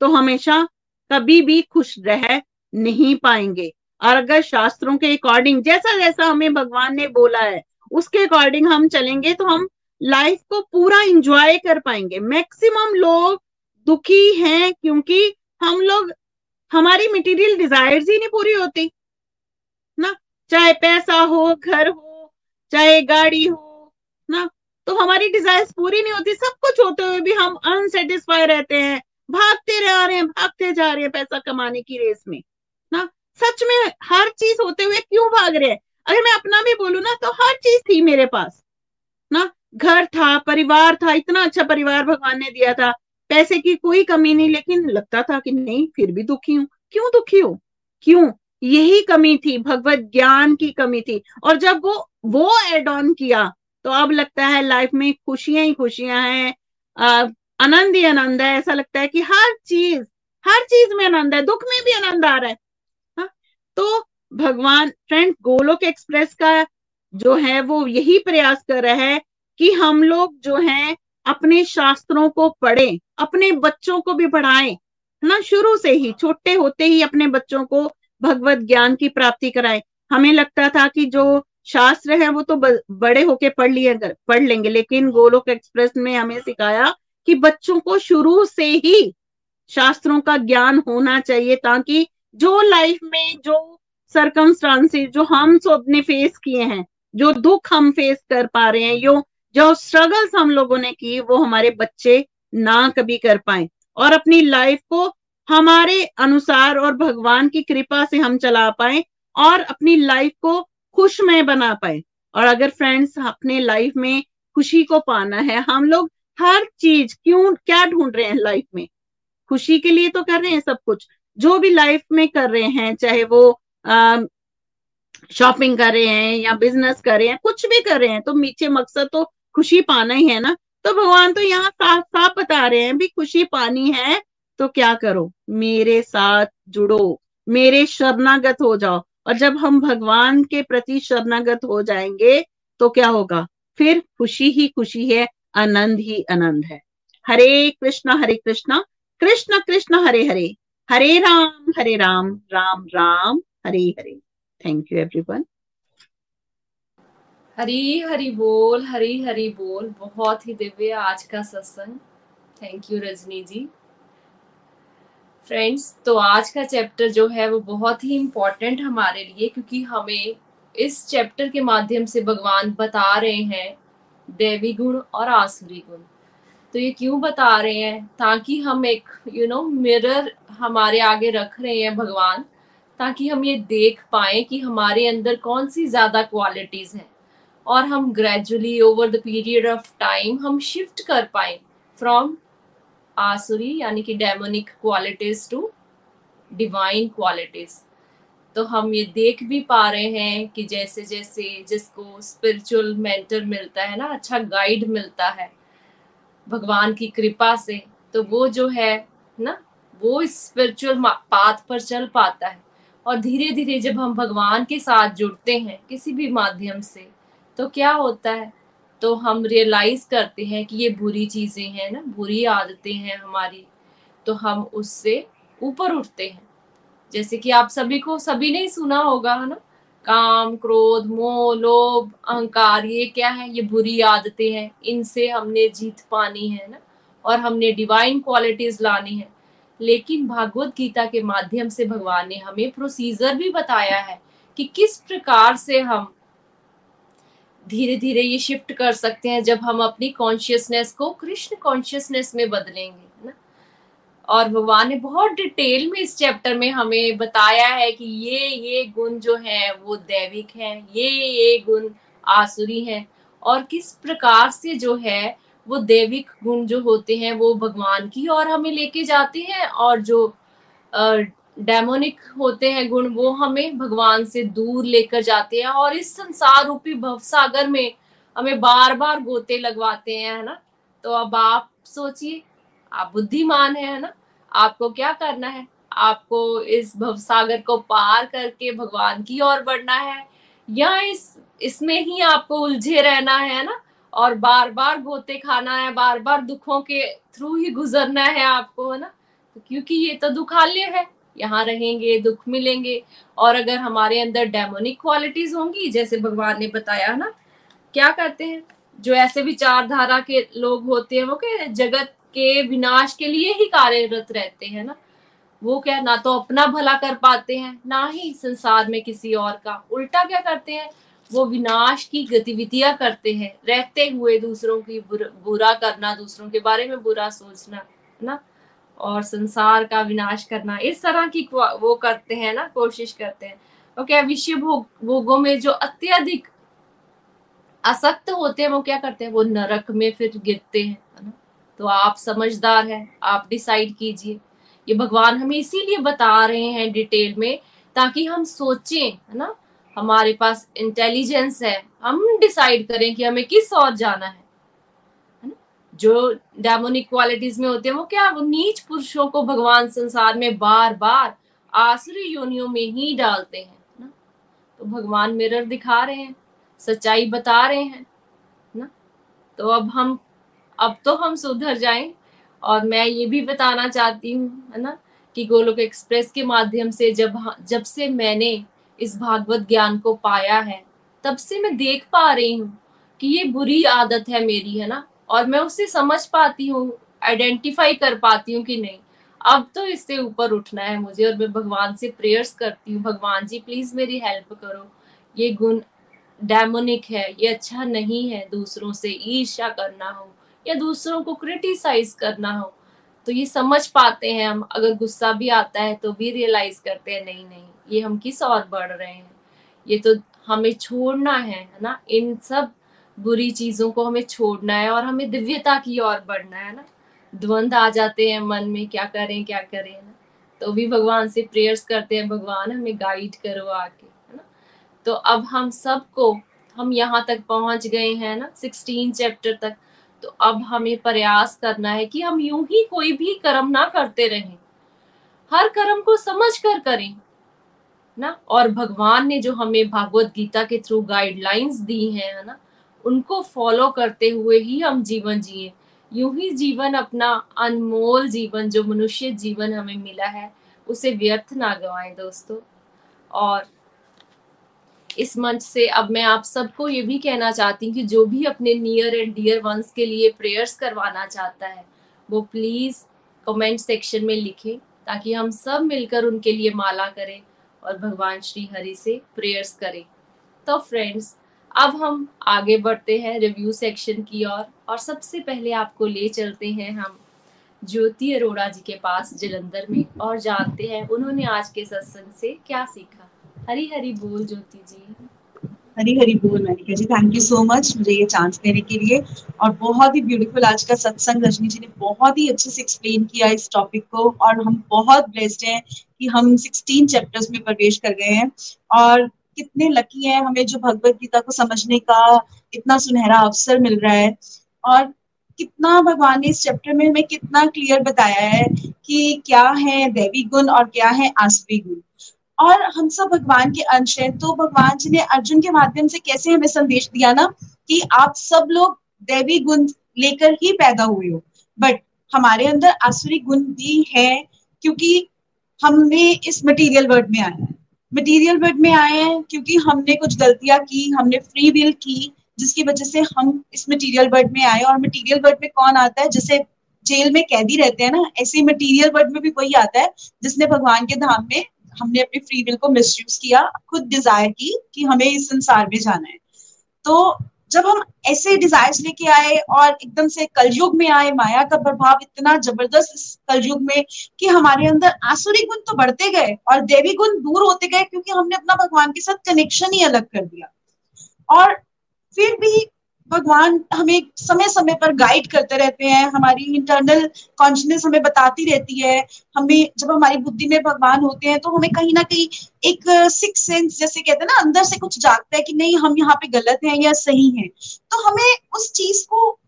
तो हमेशा कभी भी खुश रह नहीं पाएँगे। और अगर शास्त्रों के अकॉर्डिंग, जैसा जैसा हमें भगवान ने बोला है, उसके अकॉर्डिंग हम चलेंगे तो हम लाइफ को पूरा इंजॉय कर पाएँगे। मैक्सिमम लोग दुखी हैं, क्योंकि हम लोग, हमारी मटेरियल डिजायर्स ही नहीं पूरी होती, ना? चाहे पैसा हो, घर हो, चाहे गाड़ी हो, ना? तो हमारी डिजायर्स पूरी नहीं होती, सब कुछ होते हुए भी हम अनसेटिस्फाई रहते हैं, भागते रह रहे हैं, भागते जा रहे हैं पैसा कमाने की रेस में, ना? सच में हर चीज़ होते हुए क्यों भाग रहे हैं? अगर मैं अपना भी बोलू ना तो हर चीज़ थी मेरे पास, ना? घर था, परिवार था, इतना अच्छा परिवार भगवान ने दिया था, पैसे की कोई कमी नहीं, लेकिन लगता था कि नहीं, फिर भी दुखी हूँ। क्यों दुखी हूँ? क्यों? यही कमी थी, भगवत ज्ञान की कमी थी, और जब वो वो एड ऑन किया तो अब लगता है लाइफ में खुशियाँ ही खुशियाँ हैं। आनंद ही आनंद है। ऐसा लगता है कि हर चीज़ हर चीज़ में आनंद है। दुख में भी आनंद आ रहा है। हा? तो भगवान फ्रेंड गोलोक एक्सप्रेस का जो है वो यही प्रयास कर रहा है कि हम लोग जो है, अपने शास्त्रों को पढ़ें, अपने बच्चों को भी पढ़ाएँ, है ना? शुरू से ही, छोटे होते ही अपने बच्चों को भगवत ज्ञान की प्राप्ति कराएँ। हमें लगता था कि जो शास्त्र है, वो तो बड़े होके पढ़ लिए पढ़ लेंगे। लेकिन गोलोक एक्सप्रेस में हमें सिखाया कि बच्चों को शुरू से ही शास्त्रों का ज्ञान होना चाहिए, ताकि जो लाइफ में, जो सरकमस्टांसेस जो हम सबने फेस किए हैं, जो दुख हम फेस कर पा रहे हैं जो जो स्ट्रगल्स हम लोगों ने की, वो हमारे बच्चे ना कभी कर पाए। और अपनी लाइफ को हमारे अनुसार और भगवान की कृपा से हम चला पाए, और अपनी लाइफ को खुशमय बना पाए। और अगर फ्रेंड्स अपने लाइफ में खुशी को पाना है, हम लोग हर चीज़ क्यों, क्या ढूंढ रहे हैं लाइफ में? खुशी के लिए तो कर रहे हैं सब कुछ। जो भी लाइफ में कर रहे हैं, चाहे वो शॉपिंग कर रहे हैं या बिज़नेस कर रहे हैं, कुछ भी कर रहे हैं तो नीचे मकसद तो खुशी पाना ही है ना? तो भगवान तो यहाँ साफ़ साफ़ बता रहे हैं भी खुशी पानी है तो क्या करो? मेरे साथ जुड़ो। मेरे शरणागत हो जाओ। और जब हम भगवान के प्रति शरणागत हो जाएँगे तो क्या होगा? फिर खुशी ही खुशी है, आनंद ही आनंद है। Hare Krishna Hare Krishna, Krishna Krishna, Hare Hare. Hare Ram Hare Ram Ram Ram, Hare Hare. Thank you everyone Hari Hari बोल, हरी हरी बोल। बहुत ही दिव्य आज का सत्संग। Thank you Rajni ji. Friends तो आज का चैप्टर जो है वो बहुत ही इम्पोर्टेंट हमारे लिए क्योंकि हमें इस चैप्टर के माध्यम से भगवान बता रहे हैं देवी गुण और आसुरी गुण। तो ये क्यों बता रहे हैं? ताकि हम एक यू नो मिरर हमारे आगे रख रहे हैं भगवान, ताकि हम ये देख पाए कि हमारे अंदर कौन सी ज़्यादा क्वालिटीज हैं। और हम gradually over the period of time हम शिफ्ट कर पाए फ्रॉम आसुरी, यानी कि demonic qualities to divine qualities तो हम ये देख भी पा रहे हैं कि जैसे जैसे जिसको स्पिरिचुअल मेंटर मिलता है ना अच्छा गाइड मिलता है, भगवान की कृपा से तो वो जो है ना, वो स्पिरिचुअल पाथ पर चल पाता है। और धीरे धीरे जब हम भगवान के साथ जुड़ते हैं किसी भी माध्यम से तो क्या होता है? तो हम रियलाइज़ करते हैं कि ये बुरी चीज़ें हैं ना, बुरी आदतें हैं हमारी तो हम उससे ऊपर उठते हैं। जैसे कि आप सभी को, सभी ने सुना होगा, है ना? काम, क्रोध, मोह, लोभ, अहंकार, ये क्या है? ये बुरी आदतें हैं। इनसे हमने जीत पानी है ना? और हमने डिवाइन क्वालिटीज लानी है। लेकिन भागवत गीता के माध्यम से भगवान ने हमें प्रोसीजर भी बताया है कि किस प्रकार से हम धीरे धीरे ये शिफ्ट कर सकते हैं जब हम अपनी कॉन्शियसनेस को कृष्ण कॉन्शियसनेस में बदलेंगे ना? और भगवान ने बहुत डिटेल में इस चैप्टर में हमें बताया है कि ये ये गुण जो है, वो दैविक है, ये ये गुण आसुरी है। और किस प्रकार से जो है, वो दैविक गुण जो होते हैं, वो भगवान की और हमें लेके जाते हैं और जो डेमोनिक होते हैं गुण, वो हमें भगवान से दूर लेकर जाते हैं और इस संसार रूपी भवसागर में हमें बार बार गोते लगवाते हैं, है ना? तो अब आप सोचिए, आप बुद्धिमान है ना? आपको क्या करना है? आपको इस भवसागर को पार करके भगवान की ओर बढ़ना है या इस, इसमें ही आपको उलझे रहना है ना? और बार बार गोते खाना है बार बार दुखों के थ्रू ही गुजरना है आपको, है ना? तो क्योंकि ये तो दुखालय है यहाँ रहेंगे, दुख मिलेंगे। और अगर हमारे अंदर डेमोनिक क्वालिटीज होंगी, जैसे भगवान ने बताया ना, क्या करते हैं? जो ऐसे विचारधारा के लोग होते हैं, वो क्या जगत के विनाश के लिए ही कार्यरत रहते हैं ना। वो क्या ना तो अपना भला कर पाते हैं, ना ही संसार में किसी और का। उल्टा क्या करते हैं? वो विनाश की गतिविधियाँ करते हैं। रहते हुए दूसरों की बुरा करना, दूसरों के बारे में बुरा सोचना है ना? और संसार का विनाश करना, इस तरह की वो करते हैं ना, कोशिश करते हैं। तो क्या विषय भोग भोगों में जो अत्यधिक असक्त होते हैं, वो क्या करते हैं? वो नरक में फिर गिरते हैं, है ना? तो आप समझदार हैं, आप डिसाइड कीजिए। ये भगवान हमें इसीलिए बता रहे हैं डिटेल में, ताकि हम सोचें, है ना? हमारे पास इंटेलिजेंस है, हम डिसाइड करें कि हमें किस और जाना है। जो डेमोनिक क्वालिटीज में होते हैं, वो क्या वो नीच पुरुषों को भगवान संसार में बार बार आसुरी योनियों में ही डालते हैं, ना? तो भगवान मिरर दिखा रहे हैं, सच्चाई बता रहे हैं, ना? तो अब हम, अब तो हम सुधर जाएँ, और मैं ये भी बताना चाहती हूँ, है ना, कि गोलोक एक्सप्रेस के माध्यम से जब जब से मैंने इस भागवत ज्ञान को पाया है, तब से मैं देख पा रही हूँ कि ये बुरी आदत है मेरी, है ना? और मैं उसे समझ पाती हूँ आइडेंटिफाई कर पाती हूँ कि नहीं। अब तो इससे ऊपर उठना है मुझे और मैं भगवान से प्रेयर्स करती हूँ। भगवान जी प्लीज़ मेरी हेल्प करो। ये गुण डेमोनिक है, ये अच्छा नहीं है दूसरों से, ईर्ष्या करना हो या दूसरों को क्रिटिसाइज करना हो। तो ये समझ पाते हैं हम, अगर गुस्सा भी आता है तो भी रियलाइज़ करते हैं, नहीं नहीं, ये हम किस और बढ़ रहे हैं? ये तो हमें छोड़ना है ना? इन सब बुरी चीज़ों को हमें छोड़ना है और हमें दिव्यता की ओर बढ़ना है ना। द्वंद आ जाते हैं मन में, क्या करें क्या करें ना। तो भी भगवान से प्रेयर्स करते हैं, भगवान हमें गाइड करो आके है ना। तो अब हम सबको, हम यहाँ तक पहुँच गए हैं ना सिक्सटीन चैप्टर तक। तो अब हमें प्रयास करना है कि हम यूँ ही कोई भी कर्म ना करते रहें। हर कर्म को समझ कर करें ना। और भगवान ने जो हमें भागवत गीता के थ्रू गाइडलाइंस दी हैं, है ना। उनको फॉलो करते हुए ही हम जीवन जिए। यूँ ही जीवन अपना अनमोल जीवन, जो मनुष्य जीवन हमें मिला है, उसे व्यर्थ ना गवाएँ दोस्तों। और इस मंच से अब मैं आप सबको ये भी कहना चाहती हूँ कि जो भी अपने नियर एंड डियर वंस के लिए प्रेयर्स करवाना चाहता है, वो प्लीज़ कमेंट सेक्शन में लिखे, ताकि हम सब मिलकर उनके लिए माला करें और भगवान श्री हरि से प्रेयर्स करें। तो फ्रेंड्स अब हम आगे बढ़ते हैं रिव्यू सेक्शन की ओर और, और सबसे पहले आपको ले चलते हैं हम ज्योति अरोड़ा जी के पास जलंधर में और जानते हैं उन्होंने आज के सत्संग से क्या सीखा। हरी हरी बोल ज्योति जी। हरी हरी बोल Manika ji thank you so much मुझे ये चांस देने के लिए और बहुत ही ब्यूटीफुल आज का सत्संग। रजनी जी ने बहुत ही अच्छे से एक्सप्लेन किया इस टॉपिक को और हम बहुत ब्लेस्ड हैं कि हम 16 चैप्टर्स में प्रवेश कर गए हैं और कितने लकी हैं हमें जो भगवत गीता को समझने का इतना सुनहरा अवसर मिल रहा है। और कितना भगवान ने इस चैप्टर में हमें कितना क्लियर बताया है कि क्या है दैवी गुण और क्या है आसवी गुण। और हम सब भगवान के अंश हैं तो भगवान जी ने अर्जुन के माध्यम से कैसे हमें संदेश दिया ना कि आप सब लोग दैवी गुण लेकर ही पैदा हुए हो। बट हमारे अंदर आसुरी गुण भी है, क्योंकि हमने इस मटेरियल वर्ल्ड में आया है। मटेरियल वर्ल्ड में आए हैं क्योंकि हमने कुछ गलतियाँ की, हमने फ्री विल की, जिसकी वजह से हम इस मटेरियल वर्ड में आए और मटेरियल वर्ड में कौन आता है? जैसे जेल में कैदी रहते हैं ना, ऐसे मटेरियल वर्ड में भी कोई आता है जिसने भगवान के धाम में हमने अपने फ्री विल को मिसयूज किया, खुद डिज़ायर की कि हमें इस संसार में जाना है। तो जब हम ऐसे डिजायर्स लेके आए और एकदम से कलयुग में आए, माया का प्रभाव इतना ज़बरदस्त इस कलयुग में कि हमारे अंदर आसुरी गुण तो बढ़ते गए और देवी गुण दूर होते गए क्योंकि हमने अपना भगवान के साथ कनेक्शन ही अलग कर दिया। और फिर भी भगवान हमें समय समय पर गाइड करते रहते हैं, हमारी इंटरनल कॉन्शियसनेस हमें बताती रहती है, हमें जब हमारी बुद्धि में भगवान होते हैं तो हमें कहीं ना कहीं एक सिक्स सेंस जैसे कहते हैं ना, अंदर से कुछ जागता है कि नहीं, हम यहाँ पे गलत हैं या सही हैं। तो हमें उस चीज़ को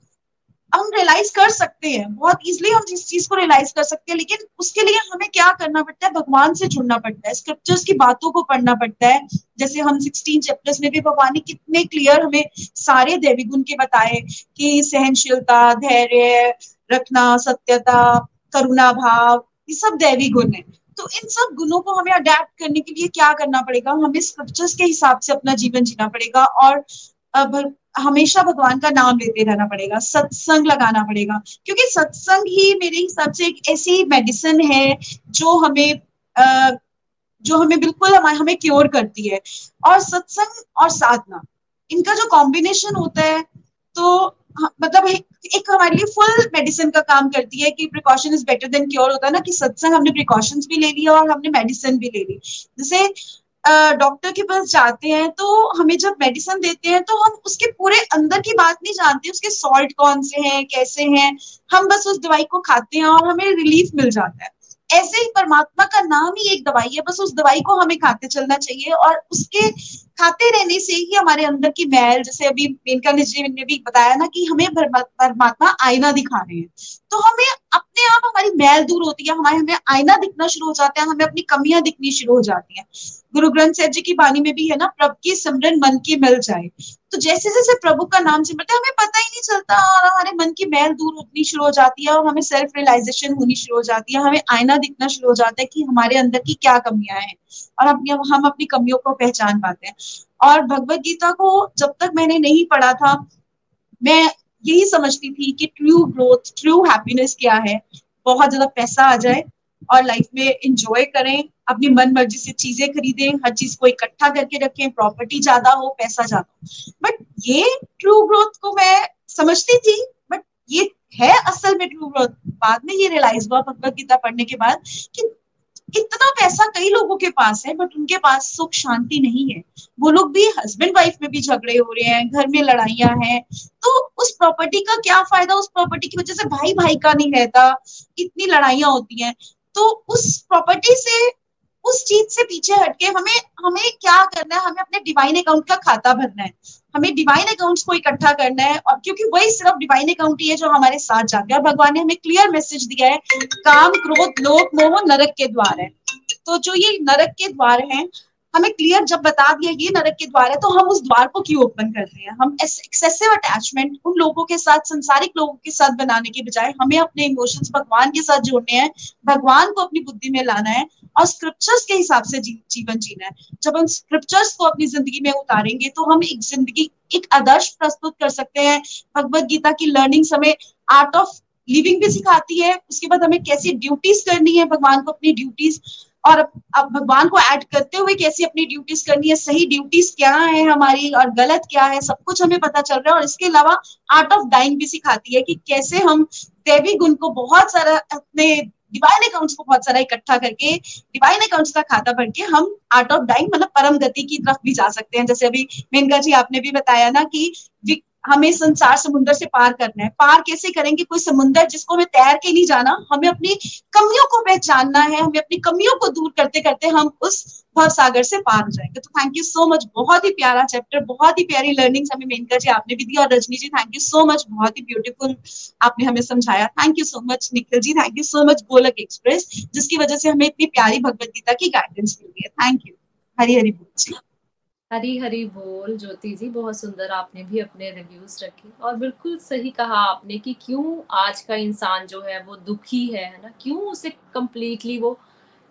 हम रियलाइज़ कर सकते हैं। बहुत इजिली हम इस चीज़ को रियलाइज़ कर सकते हैं, लेकिन उसके लिए हमें क्या करना पड़ता है? भगवान से जुड़ना पड़ता है। स्क्रिप्चर्स की बातों को पढ़ना पड़ता है। जैसे हम सिक्सटीन चैप्टर्स में भी भगवान ने कितने क्लियर हमें सारे देवी गुण के बताए कि सहनशीलता, धैर्य, रखना, सत्यता, करुणा भाव, ये सब दैवी गुण है। तो इन सब गुणों को हमें अडेप्ट करने के लिए क्या करना पड़ेगा? हमें स्क्रिप्चर्स के हिसाब से अपना जीवन जीना पड़ेगा और हमेशा भगवान का नाम लेते रहना पड़ेगा सत्संग लगाना पड़ेगा क्योंकि सत्संग ही मेरे हिसाब से एक ऐसी मेडिसिन है जो हमें आ, जो हमें बिल्कुल हमें क्योर करती है। और सत्संग और साधना इनका जो कॉम्बिनेशन होता है तो मतलब एक, एक हमारे लिए फुल मेडिसिन का काम करती है कि precaution is better than cure होता है ना कि सत्संग हमने प्रिकॉशंस भी ले लिया और हमने मेडिसिन भी ले ली जैसे डॉक्टर के पास जाते हैं तो हमें जब मेडिसिन देते हैं तो हम उसके पूरे अंदर की बात नहीं जानते, उसके सॉल्ट कौन से हैं, कैसे हैं। हम बस उस दवाई को खाते हैं और हमें रिलीफ मिल जाता है। ऐसे ही परमात्मा का नाम ही एक दवाई है, बस उस दवाई को हमें खाते चलना चाहिए और उसके खाते रहने से ही हमारे अंदर की मैल, जैसे अभी मेनका जी ने भी बताया ना कि हमें परमात्मा आईना दिखा रहे हैं। तो हमें अपने आप हमारी मैल दूर होती है, हमारे, हमें आईना दिखना शुरू हो जाता है, हमें अपनी कमियाँ दिखनी शुरू हो जाती हैं। गुरु ग्रंथ साहब जी की बानी में भी है ना, प्रभु की सिमरन मन की मिल जाए। तो जैसे जैसे प्रभु का नाम सिमरते हमें पता ही नहीं चलता। और हमारे मन की मैल दूर होनी शुरू हो जाती है और हमें सेल्फ रियलाइजेशन होनी शुरू हो जाती है। हमें आईना दिखना शुरू हो जाता है कि हमारे अंदर की क्या कमियाँ हैं और अपनी हम अपनी कमियों को पहचान पाते हैं। और भगवत गीता को जब तक मैंने नहीं पढ़ा था, मैं यही समझती थी कि ट्रू ग्रोथ ट्रू हैप्पीनेस क्या है। बहुत ज़्यादा पैसा आ जाए और लाइफ में इंजॉय करें। अपनी मन मर्ज़ी से चीज़ें खरीदें, हर चीज़ को इकट्ठा करके रखें प्रॉपर्टी ज़्यादा हो, पैसा ज़्यादा बट ये ट्रू ग्रोथ को मैं समझती थी बट ये है असल में ट्रू ग्रोथ बाद में ये रियलाइज़ हुआ भगवत गीता पढ़ने के बाद कि इतना पैसा कई लोगों के पास है बट उनके पास सुख, शांति नहीं है। वो लोग भी हस्बैंड वाइफ में भी झगड़े हो रहे हैं, घर में लड़ाइयाँ हैं। तो उस प्रॉपर्टी का क्या फ़ायदा? उस प्रॉपर्टी की वजह से भाई भाई का नहीं रहता। इतनी लड़ाइयाँ होती हैं। तो उस प्रॉपर्टी से उस चीज़ से पीछे हटके हमें हमें क्या करना है? हमें अपने डिवाइन अकाउंट का खाता भरना है। हमें डिवाइन अकाउंट्स को इकट्ठा करना है और क्योंकि वही सिर्फ़ डिवाइन अकाउंट ही है जो हमारे साथ जाते हैं। और भगवान ने हमें क्लियर मैसेज दिया है, काम, क्रोध लोक मोह, नरक के द्वार है। तो जो ये नरक के द्वार हैं हमें क्लियर जब बता दिया ये नरक के द्वार है तो हम उस द्वार को क्यों ओपन कर रहे हैं? हम एक्सेसिव अटैचमेंट उन लोगों के साथ संसारिक लोगों के साथ बनाने के बजाय हमें अपने इमोशंस भगवान के साथ जोड़ने हैं भगवान को अपनी बुद्धि में लाना है और स्क्रिप्चर्स के हिसाब से जी, जीवन जीना है। जब हम स्क्रिप्चर्स को अपनी ज़िंदगी में उतारेंगे तो हम एक ज़िंदगी एक आदर्श प्रस्तुत कर सकते हैं। भगवत गीता की लर्निंग हमें आर्ट ऑफ़ लिविंग भी सिखाती है उसके बाद हमें कैसी ड्यूटीज़ करनी है भगवान को अपनी ड्यूटीज़ और अब भगवान को ऐड करते हुए कैसे अपनी ड्यूटीज़ करनी है, सही ड्यूटीज़ क्या है हमारी और गलत क्या है, सब कुछ हमें पता चल रहा है और इसके अलावा आर्ट ऑफ़ डाइंग भी सिखाती है कि कैसे हम देवी गुण को बहुत सारा, अपने डिवाइन अकाउंट्स को बहुत सारा इकट्ठा करके डिवाइन अकाउंट्स का खाता भर के हम आर्ट ऑफ़ डाइंग मतलब परम गति की तरफ़ भी जा सकते हैं। जैसे अभी मेनका जी आपने भी बताया ना कि हमें संसार समुद्र से पार करना है। पार कैसे करेंगे? कोई समुद्र जिसको हमें तैर के नहीं जाना, हमें अपनी कमियों को पहचानना है, हमें अपनी कमियों को दूर करते करते हम उस भव सागर से पार हो जाएँगे। तो थैंक यू सो मच बहुत ही प्यारा चैप्टर बहुत ही प्यारी लर्निंग हमें मेनका जी आपने भी दी और Rajni ji thank you so much बहुत ही ब्यूटीफुल आपने हमें समझाया। Thank you so much Nikhil ji thank you so much Golok express जिसकी वजह से हमें इतनी प्यारी भगवदगीता की गाइडेंस मिल है। थैंक यू हरी हरी बोल जी। हरी हरी बोल, ज्योति जी, बहुत सुंदर आपने भी अपने रिव्यूज़ रखे और बिल्कुल सही कहा आपने कि क्यों आज का इंसान जो है वो दुखी है है ना? क्यों उसे कम्प्लीटली वो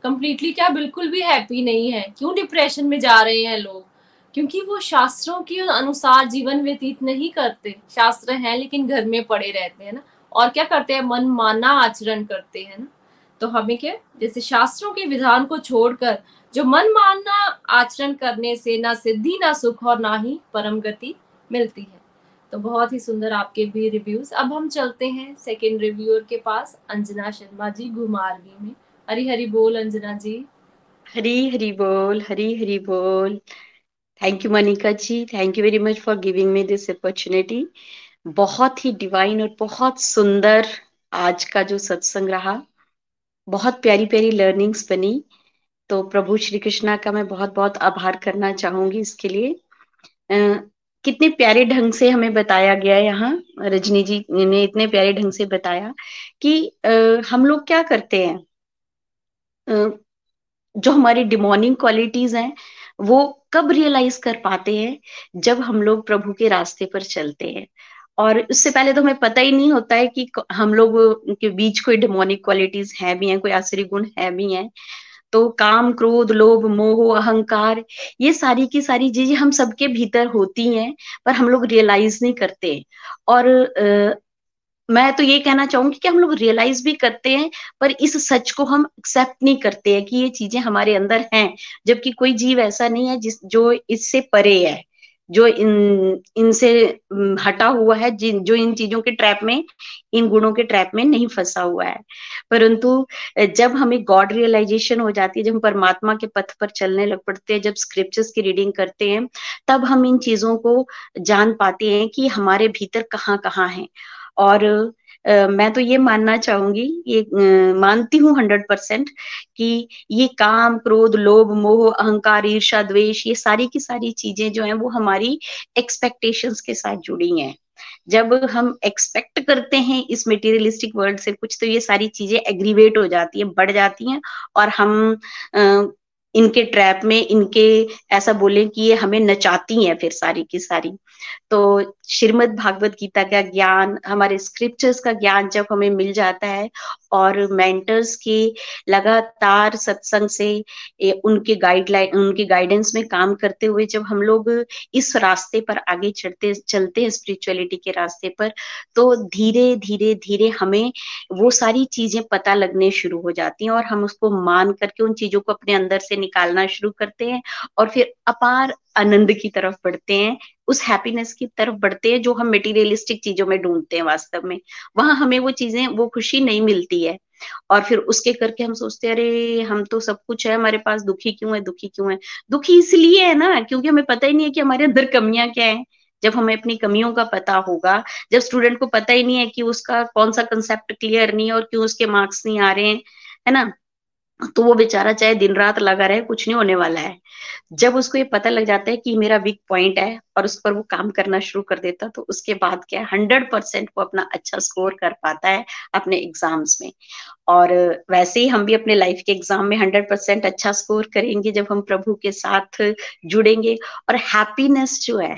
कम्प्लीटली क्या बिल्कुल भी हैप्पी नहीं है? क्यों डिप्रेशन में जा रहे हैं लोग? क्योंकि वो शास्त्रों के अनुसार जीवन व्यतीत नहीं करते। शास्त्र हैं लेकिन घर में पड़े रहते हैं ना? और क्या करते हैं? मन माना आचरण करते हैं ना? तो हमें क्या, जैसे शास्त्रों के विधान को छोड़कर जो मन मानना, आचरण करने से ना सिद्धि, ना सुख और ना ही परम गति मिलती है। तो बहुत ही सुंदर आपके भी रिव्यूज़ अब हम चलते हैं सेकंड रिव्यूअर के पास, अंजना शर्मा जी घुमारवी में। हरी हरी बोल, अंजना जी। हरी हरी बोल, हरी हरी बोल। Thank you Manika ji. Thank you very much for giving me this opportunity बहुत ही डिवाइन और बहुत सुंदर आज का जो सत्संग रहा। बहुत प्यारी प्यारी लर्निंग्स बनी। तो प्रभु श्री कृष्णा का मैं बहुत बहुत आभार करना चाहूँगी इसके लिए। कितने प्यारे ढंग से हमें बताया गया यहाँ रजनी जी ने इतने प्यारे ढंग से बताया कि आ, हम लोग क्या करते हैं? आ, जो हमारी डिमोनिंग क्वालिटीज हैं वो कब रियलाइज़ कर पाते हैं? जब हम लोग प्रभु के रास्ते पर चलते हैं। और उससे पहले तो हमें पता ही नहीं होता है कि हम लोग के बीच कोई डिमोनिक क्वालिटीज है भी हैं कोई आसरी गुण है भी हैं। तो काम क्रोध लोभ मोह अहंकार ये सारी की सारी चीज़ें हम सबके भीतर होती हैं पर हम लोग रियलाइज़ नहीं करते। और आ, मैं तो ये कहना चाहूँगी कि हम लोग रियलाइज़ भी करते हैं पर इस सच को हम एक्सेप्ट नहीं करते हैं कि ये चीज़ें हमारे अंदर हैं जबकि कोई जीव ऐसा नहीं है जिस जो इससे परे है। जो इन, इनसे हटा हुआ है, जिन, जो इन चीज़ों के ट्रैप में, इन गुणों के ट्रैप में नहीं फंसा हुआ है। परंतु जब हमें गॉड रियलाइजेशन हो जाती है, जब हम परमात्मा के पथ पर चलने लग पड़ते हैं, जब स्क्रिप्चर्स की रीडिंग करते हैं, तब हम इन चीज़ों को जान पाते हैं कि हमारे भीतर कहाँ कहाँ है। और मैं तो ये मानना चाहूँगी, ये मानती हूँ हंड्रेड परसेंट कि ये काम, क्रोध, लोभ, मोह, अहंकार ईर्षा द्वेष, ये सारी की सारी चीज़ें जो हैं, वो हमारी एक्सपेक्टेशंस के साथ जुड़ी हैं। जब हम एक्सपेक्ट करते हैं इस मेटीरियलिस्टिक वर्ल्ड से, कुछ तो ये सारी चीज़ें एग्रीवेट हो जाती है, बढ़ जाती हैं और हम इनके ट्रैप में, इनके ऐसा बोले कि ये हमें नचाती हैं फिर सारी की सारी। तो श्रीमद भागवत गीता का ज्ञान, हमारे स्क्रिप्चर्स का ज्ञान जब हमें मिल जाता है और मेंटर्स की लगातार सत्संग से उनके गाइडलाइन उनके गाइडेंस में काम करते हुए जब हम लोग इस रास्ते पर आगे चढ़ते, चलते हैं स्पिरिचुअलिटी के रास्ते पर तो धीरे धीरे धीरे हमें वो सारी चीज़ें पता लगने शुरू हो जाती हैं और हम उसको मान करके उन चीज़ों को अपने अंदर से निकालना शुरू करते हैं और फिर अपार आनंद की तरफ़ बढ़ते हैं, उस हैप्पीनेस की तरफ़ बढ़ते हैं जो हम मेटीरियलिस्टिक चीज़ों में ढूंढते हैं वास्तव में। वहाँ हमें वो चीज़ें, वो खुशी नहीं मिलती है। और फिर उसके करके हम सोचते हैं, अरे, हम तो सब कुछ है, हमारे पास दुखी क्यों है, दुखी क्यों है? दुखी इसलिए है ना, क्योंकि हमें पता ही नहीं है कि हमारे अंदर कमियाँ क्या है। जब हमें अपनी कमियों का पता होगा, जब स्टूडेंट को पता ही नहीं है कि उसका कौन सा कंसेप्ट क्लियर नहीं है और क्यों उसके मार्क्स नहीं आ रहे हैं, है ना? तो वो बेचारा चाहे दिन रात लगा रहे, कुछ नहीं होने वाला है। जब उसको ये पता लग जाता है कि मेरा वीक पॉइंट है और उस पर वो काम करना शुरू कर देता तो उसके बाद क्या हंड्रेड परसेंट वो अपना अच्छा स्कोर कर पाता है अपने एग्ज़ाम्स में। और वैसे ही हम भी अपने लाइफ के एग्ज़ाम में हंड्रेड परसेंट अच्छा स्कोर करेंगे जब हम प्रभु के साथ जुड़ेंगे। और हैप्पीनेस जो है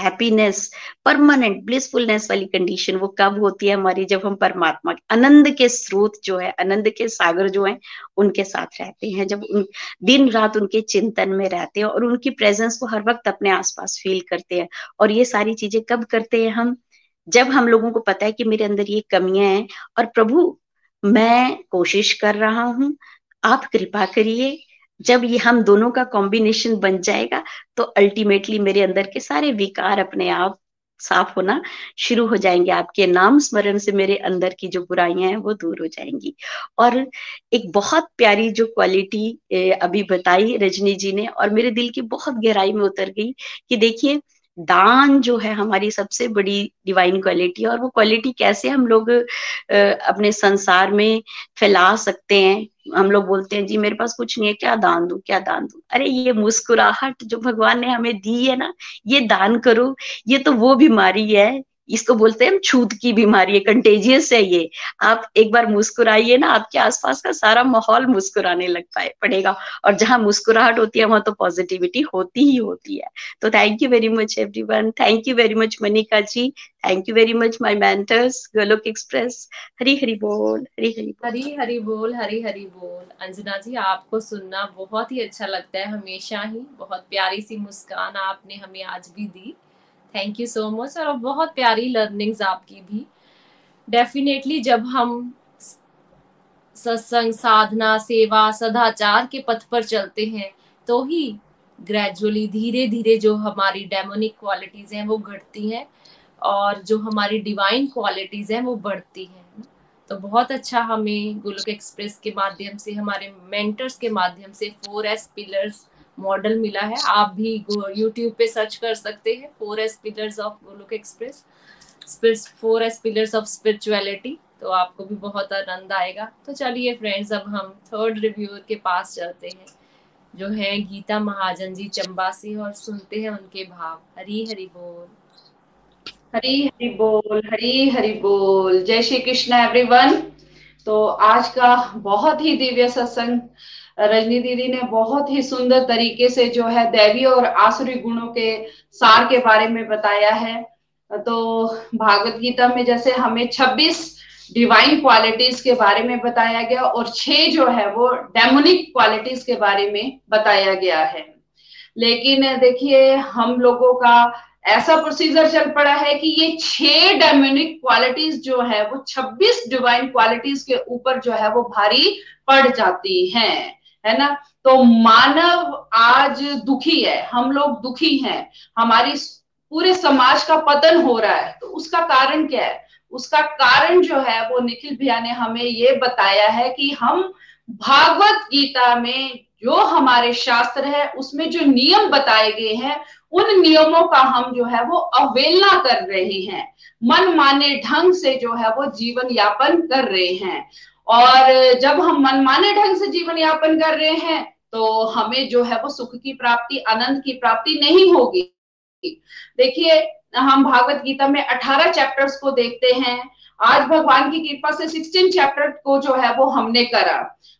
हैप्पीनेस परमानेंट ब्लिसफुलनेस वाली कंडीशन वो कब होती है हमारी? जब हम परमात्मा आनंद के स्रोत जो है, आनंद के सागर जो है, उनके साथ रहते हैं। जब उन, दिन रात उनके चिंतन में रहते हैं और उनकी प्रेजेंस को हर वक्त अपने आसपास फील करते हैं। और ये सारी चीज़ें कब करते हैं हम? जब हम लोगों को पता है कि मेरे अंदर ये कमियाँ हैं और प्रभु, मैं कोशिश कर रहा हूँ, आप कृपा करिए जब ये हम दोनों का कॉम्बिनेशन बन जाएगा तो अल्टीमेटली मेरे अंदर के सारे विकार अपने आप साफ़ होना शुरू हो जाएँगे। आपके नाम स्मरण से मेरे अंदर की जो बुराइयाँ हैं, वो दूर हो जाएँगी। और एक बहुत प्यारी जो क्वालिटी अभी बताई रजनी जी ने, और मेरे दिल की बहुत गहराई में उतर गई कि देखिए दान जो है हमारी सबसे बड़ी डिवाइन क्वालिटी और वो क्वालिटी कैसे हम लोग अपने संसार में फैला सकते हैं? हम लोग बोलते हैं, जी, मेरे पास कुछ नहीं है, क्या दान दू, क्या दान दू? अरे, ये मुस्कुराहट जो भगवान ने हमें दी है ना, ये दान करो, ये तो वो बीमारी है। इसको बोलते हैं छूत की बीमारी है कंटेजियस है ये। आप एक बार मुस्कुराइए ना, आपके आसपास का सारा माहौल मुस्कुराने लग पाए, पड़ेगा। और जहाँ मुस्कुराहट होती है, वहाँ तो पॉजिटिविटी होती ही होती है। तो thank you very much everyone thank you very much Manika ji thank you very much my mentors Golok express Hari Hari बोल हरी हरी बोल। हरी हरी बोल हरी हरी बोल अंजना जी आपको सुनना बहुत ही अच्छा लगता है, हमेशा ही। बहुत प्यारी सी मुस्कान आपने हमें आज भी दी। थैंक यू सो मच और बहुत प्यारी लर्निंग्स आपकी भी। डेफिनेटली जब हम सत्संग, साधना, सेवा, सदाचार के पथ पर चलते हैं तो ही ग्रेजुअली धीरे धीरे जो हमारी डेमोनिक क्वालिटीज हैं, वो घटती हैं और जो हमारी डिवाइन क्वालिटीज हैं, वो बढ़ती हैं। तो बहुत अच्छा हमें गुलक एक्सप्रेस के माध्यम से, हमारे मेंटर्स के माध्यम से फोर एस पिलर्स मॉडल मिला है। आप भी यूट्यूब पे सर्च कर सकते हैं four S pillars of Golok express four S pillars of spirituality तो आपको भी बहुत आनंद आएगा। तो चलिए फ्रेंड्स अब हम थर्ड रिव्यूअर के पास चलते हैं, जो है गीता महाजन जी चंबा से और सुनते हैं उनके भाव। हरी हरी बोल। हरी हरी बोल, हरी हरी बोल। जय श्री कृष्ण एवरीवन तो आज का बहुत ही दिव्य सत्संग रजनी दीदी ने बहुत ही सुंदर तरीके से जो है दैवी और आसुरी गुणों के सार के बारे में बताया है। तो भागवत गीता में जैसे हमें 26 डिवाइन क्वालिटीज के बारे में बताया गया और छह जो है वो डेमोनिक क्वालिटीज के बारे में बताया गया है। लेकिन देखिए, हम लोगों का ऐसा प्रोसीजर चल पड़ा है कि ये छह डेमोनिक क्वालिटीज जो है वो 26 डिवाइन क्वालिटीज के ऊपर जो है वो भारी पड़ जाती हैं। है ना? तो मानव आज दुखी है, हम लोग दुखी हैं, हमारी पूरे समाज का पतन हो रहा है तो उसका कारण क्या है? उसका कारण जो है, वो निखिल भैया ने हमें ये बताया है कि हम भागवत गीता में जो हमारे शास्त्र है, उसमें जो नियम बताए गए हैं, उन नियमों का हम जो है, वो अवहेलना कर रहे हैं। मन माने ढंग से जो है, वो जीवन यापन कर रहे हैं। और जब हम मनमाने ढंग से जीवन यापन कर रहे हैं तो हमें जो है वो सुख की प्राप्ति, आनंद की प्राप्ति नहीं होगी। देखिए, हम भागवत गीता में 18 चैप्टर्स को देखते हैं। आज भगवान की कृपा से 16 चैप्टर को जो है वो हमने करा।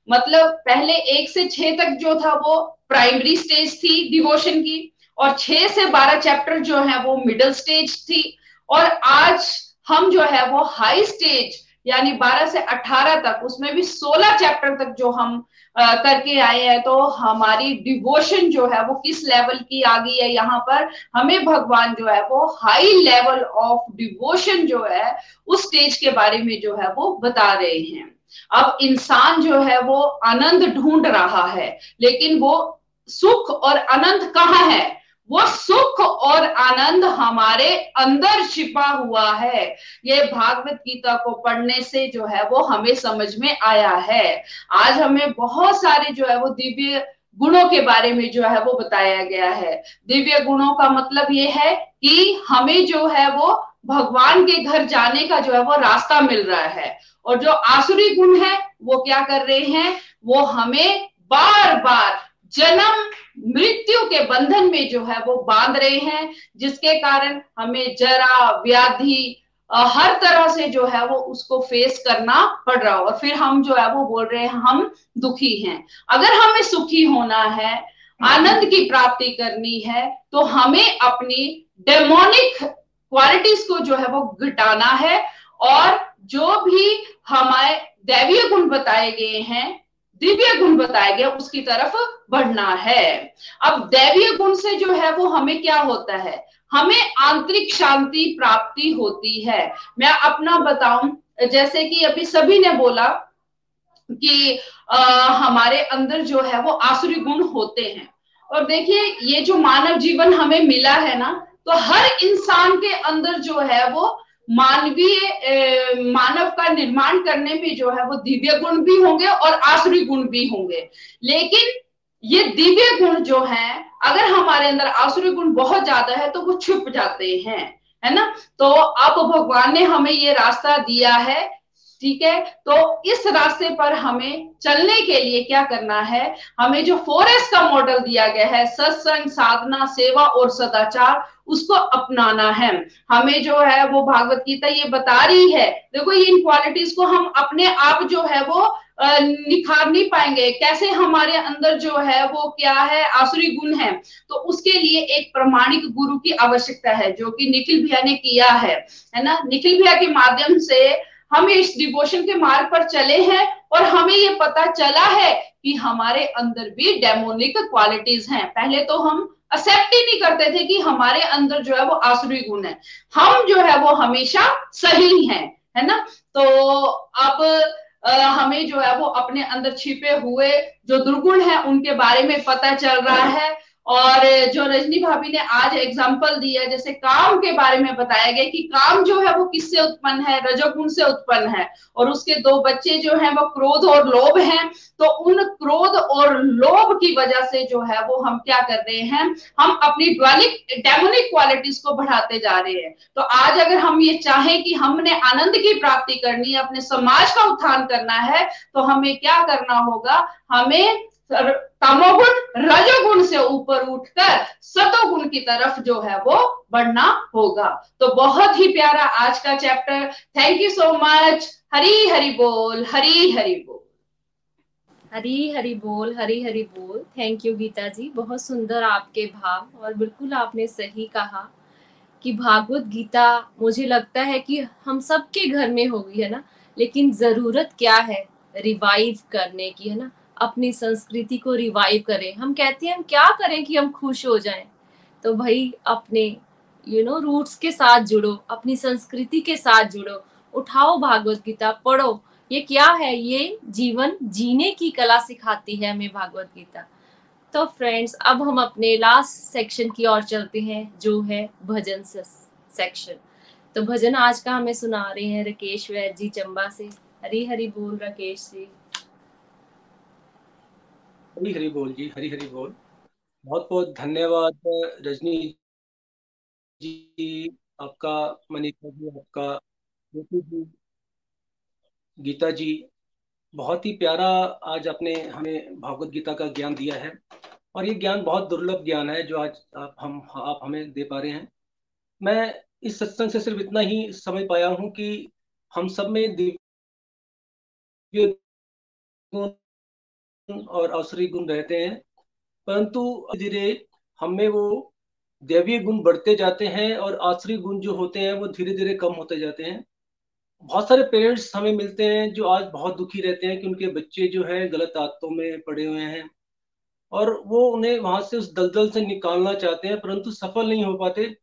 मतलब पहले एक से छह तक जो था वो प्राइमरी स्टेज थी डिवोशन की, और छह से बारह चैप्टर जो है वो मिडिल स्टेज थी। और आज हम जो है वो हाई स्टेज यानी 12 से 18 तक उसमें भी 16 चैप्टर तक जो हम आ, करके आए हैं तो हमारी डिवोशन जो है वो किस लेवल की आ गई है यहाँ पर हमें भगवान जो है वो हाई लेवल ऑफ़ डिवोशन जो है उस स्टेज के बारे में जो है वो बता रहे हैं। अब इंसान जो है वो आनंद ढूंढ रहा है लेकिन वो सुख और आनंद कहाँ है? वो सुख और आनंद हमारे अंदर छिपा हुआ है। ये भागवत गीता को पढ़ने से जो है वो हमें समझ में आया है। आज हमें बहुत सारे जो है वो दिव्य गुणों के बारे में जो है वो बताया गया है। दिव्य गुणों का मतलब ये है कि हमें जो है वो भगवान के घर जाने का जो है वो रास्ता मिल रहा है। और जो आसुरी गुण है, वो क्या कर रहे हैं? वो हमें बार बार जन्म मृत्यु के बंधन में जो है वो बाँध रहे हैं, जिसके कारण हमें जरा व्याधि हर तरह से जो है वो उसको फेस करना पड़ रहा हो। और फिर हम जो है वो बोल रहे हैं, हम दुखी हैं। अगर हमें सुखी होना है, आनंद की प्राप्ति करनी है तो हमें अपनी डेमोनिक क्वालिटीज को जो है वो घटाना है। और जो भी हमारे दैवीय गुण बताए गए हैं दिव्य गुण बताया गया उसकी तरफ़ बढ़ना है। अब दैवीय गुण से जो है वो हमें क्या होता है? हमें आंतरिक शांति प्राप्ति होती है। मैं अपना बताऊँ जैसे कि अभी सभी ने बोला कि आ, हमारे अंदर जो है वो आसुरी गुण होते हैं। और देखिए ये जो मानव जीवन हमें मिला है ना तो हर इंसान के अंदर जो है वो मानवीय मानव का निर्माण करने में जो है वो दिव्य गुण भी होंगे और आसुरी गुण भी होंगे। लेकिन ये दिव्य गुण जो है, अगर हमारे अंदर आसुरी गुण बहुत ज़्यादा है तो वो छुप जाते हैं, है ना? तो अब भगवान ने हमें ये रास्ता दिया है ठीक है? तो इस रास्ते पर हमें चलने के लिए क्या करना है? हमें जो फोर एस का मॉडल दिया गया है, सत्संग, साधना, सेवा और सदाचार, उसको अपनाना है। हमें जो है वो भागवत गीता ये बता रही है। देखो, ये इन क्वालिटीज को हम अपने आप जो है वो निखार नहीं पाएँगे। कैसे हमारे अंदर जो है वो क्या है, आसुरी गुण है? तो उसके लिए एक प्रमाणिक गुरु की आवश्यकता है, जो कि निखिल भैया ने किया है। है ना? निखिल भैया के माध्यम से हम इस डिवोशन के मार्ग पर चले हैं और हमें ये पता चला है कि हमारे अंदर भी डेमोनिक क्वालिटीज हैं। पहले तो हम एक्सेप्ट ही नहीं करते थे कि हमारे अंदर जो है वो आसुरी गुण है। हम जो है वो हमेशा सही हैं, है ना? तो अब हमें जो है वो अपने अंदर छिपे हुए जो दुर्गुण है, उनके बारे में पता चल रहा है। और जो रजनी भाभी ने आज एग्ज़ाम्पल दिया जैसे काम के बारे में बताया गया कि काम जो है वो किससे उत्पन्न है? रजोगुण से उत्पन्न है। और उसके दो बच्चे जो हैं, वो क्रोध और लोभ हैं। तो उन क्रोध और लोभ की वजह से जो है वो हम क्या कर रहे हैं? हम अपनी ड्वेलिक डेमोनिक क्वालिटीज को बढ़ाते जा रहे हैं। तो आज अगर हम ये चाहें कि हमने आनंद की प्राप्ति करनी है, अपने समाज का उत्थान करना है तो हमें क्या करना होगा? हमें तमोगुण रजोगुण से ऊपर उठकर सतोगुण की तरफ़ जो है वो बढ़ना होगा। तो बहुत ही प्यारा आज का chapter thank you so much Hari Hari बोल, हरी हरि बोल। हरी हरी बोल, हरी हरी बोल। Thank you Geeta ji. बहुत सुंदर आपके भाव और बिल्कुल आपने सही कहा कि भागवत गीता मुझे लगता है कि हम सबके घर में होगी, है ना? लेकिन ज़रूरत क्या है? रिवाइव करने की, है ना? अपनी संस्कृति को रिवाइव करें। हम कहते हैं, हम क्या करें कि हम खुश हो जाएँ? तो भाई, अपने यू नो रूट्स के साथ जुड़ो, अपनी संस्कृति के साथ जुड़ो। उठाओ भागवत गीता, पढ़ो। ये क्या है? ये जीवन जीने की कला सिखाती है हमें भागवत गीता। तो फ्रेंड्स अब हम अपने लास्ट सेक्शन की ओर चलते हैं, जो है भजन सेक्शन तो भजन आज का हमें सुना रहे हैं राकेश वैद जी चंबा से। हरी हरी बोल राकेश जी। हरी हरी बोल जी, हरी हरी बोल। बहुत बहुत धन्यवाद रजनी जी, आपका, मनीषा जी, आपका जी, गीता जी। बहुत ही प्यारा आज आपने हमें भागवत गीता का ज्ञान दिया है। और ये ज्ञान बहुत दुर्लभ ज्ञान है जो आज आप, हम, आप हमें दे पा रहे हैं। मैं इस सत्संग से सिर्फ़ इतना ही समझ पाया हूँ कि हम सब में दिव्य और असुरी गुण रहते हैं। परंतु धीरे हमें वो दैवीय गुण बढ़ते जाते हैं और आसुरी गुण जो होते हैं वो धीरे धीरे कम होते जाते हैं। बहुत सारे पेरेंट्स हमें मिलते हैं जो आज बहुत दुखी रहते हैं कि उनके बच्चे जो है गलत आदतों में पड़े हुए हैं और वो उन्हें वहाँ से उस दलदल से निकालना चाहते हैं, परंतु सफल नहीं हो पाते।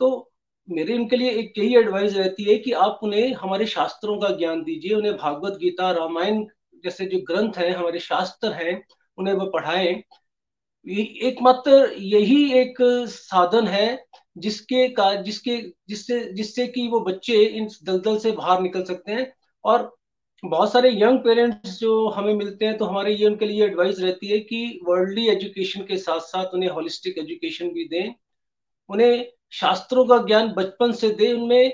तो मेरी उनके लिए एक यही एडवाइस रहती है कि आप उन्हें हमारे शास्त्रों का ज्ञान दीजिए, उन्हें भागवत गीता, रामायण जैसे जो ग्रंथ हैं, हमारे शास्त्र हैं, उन्हें वो पढ़ाएँ। एकमात्र, यही एक साधन है जिसके का, जिसके, जिससे जिससे कि वो बच्चे इन दलदल से बाहर निकल सकते हैं। और बहुत सारे यंग पेरेंट्स जो हमें मिलते हैं तो हमारे ये उनके लिए एडवाइस रहती है कि वर्ल्डली एजुकेशन के साथ साथ उन्हें होलिस्टिक एजुकेशन भी दें। उन्हें शास्त्रों का ज्ञान बचपन से दे, उनमें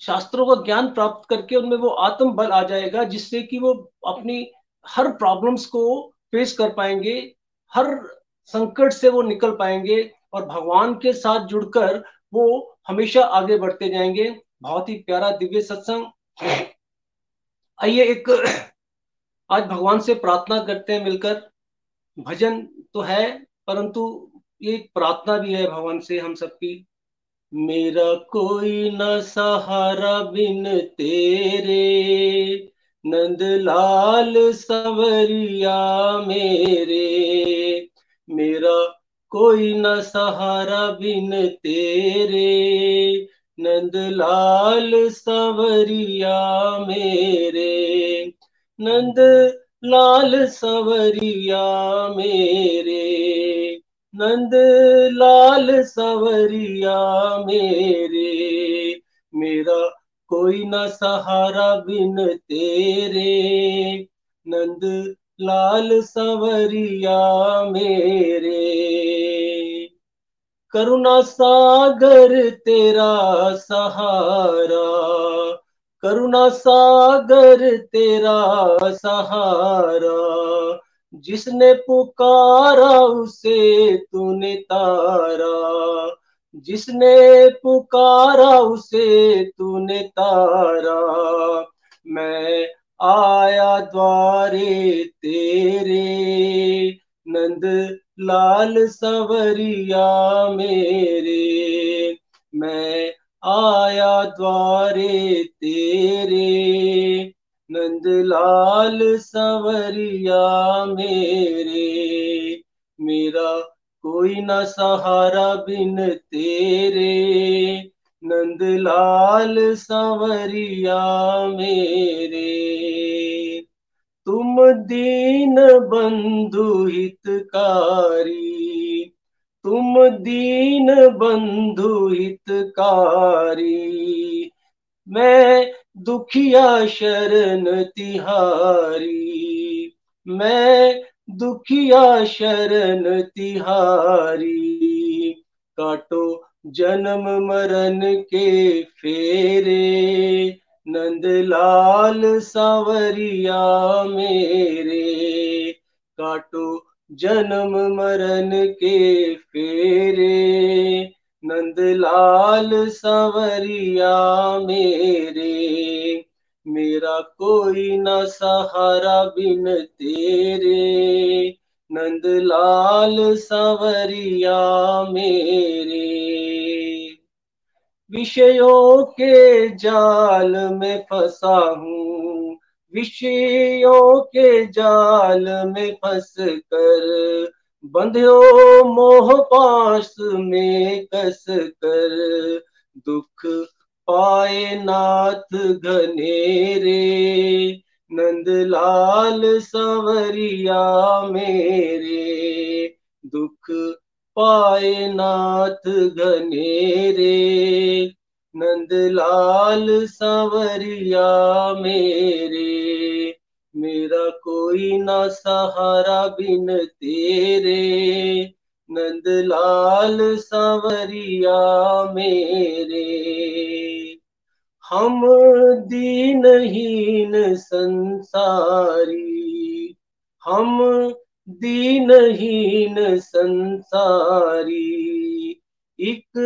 शास्त्रों का ज्ञान प्राप्त करके उनमें वो आत्म बल आ जाएगा, जिससे कि वो अपनी हर प्रॉब्लम्स को फेस कर पाएँगे, हर संकट से वो निकल पाएँगे और भगवान के साथ जुड़कर वो हमेशा आगे बढ़ते जाएँगे। बहुत ही प्यारा दिव्य सत्संग। आइए एक, आज भगवान से प्रार्थना करते हैं मिलकर। भजन तो है, परंतु ये प्रार्थना भी है भगवान से, हम सबकी मेरा कोई न सहारा बिन तेरे, नंदलाल सवरिया मेरे। मेरा कोई न सहारा बिन तेरे, नंदलाल सवरिया मेरे। नंद लाल सवरिया मेरे। नंद लाल सवरिया मेरे, मेरा कोई न सहारा बिन तेरे। नंद लाल सवरिया मेरे, करुणा सागर तेरा सहारा, करुणा सागर तेरा सहारा। जिसने पुकारा उसे तूने तारा। जिसने पुकारा उसे तूने तारा। मैं आया द्वारे तेरे नंद लाल सवरिया मेरे। मैं आया द्वारे तेरे नंद लाल सवरिया मेरे, मेरा कोई ना सहारा बिन तेरे। नंद लाल सवरिया मेरे, तुम दीन बंधु हितकारी, तुम दीन बंधु हितकारी। मैं दुखिया शरण तिहारी। मैं दुखिया शरण तिहारी। काटो जन्म मरण के फेरे, नंदलाल सावरिया मेरे। काटो जन्म मरण के फेरे नंदलाल सावरिया मेरे, मेरा कोई न सहारा बिन तेरे। नंदलाल सावरिया मेरे, विषयों के जाल में फंसा हूँ। विषयों के जाल में फंस कर बंध्यो मोह पास में कस कर, दुख पाए नाथ घनेरे। नंदलाल सवरिया मेरे, दुख पाए नाथ घनेरे। नंदलाल सवरिया मेरे मेरा कोई ना सहारा बिन तेरे, नंदलाल सवरिया मेरे। हम दीनहीन संसारी, हम दीनहीन संसारी। एक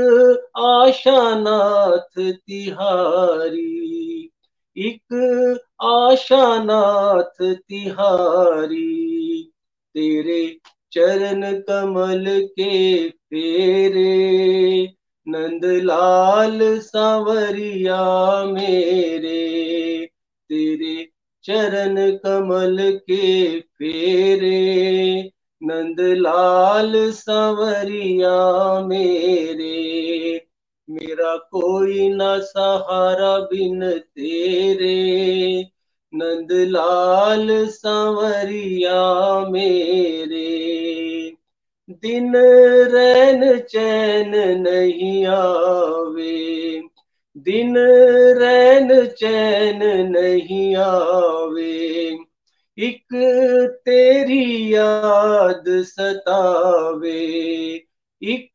आशानाथ तिहारी, एक आशानाथ तिहारी, तेरे चरण कमल के फेरे, नंदलाल सांवरिया मेरे, तेरे चरण कमल के फेरे, नंदलाल सांवरिया मेरे, मेरा कोई ना सहारा बिन तेरे। नंदलाल सांवरिया मेरे, दिन रैन चैन नहीं आवे, दिन रैन चैन नहीं आवे, एक तेरी याद सतावे, एक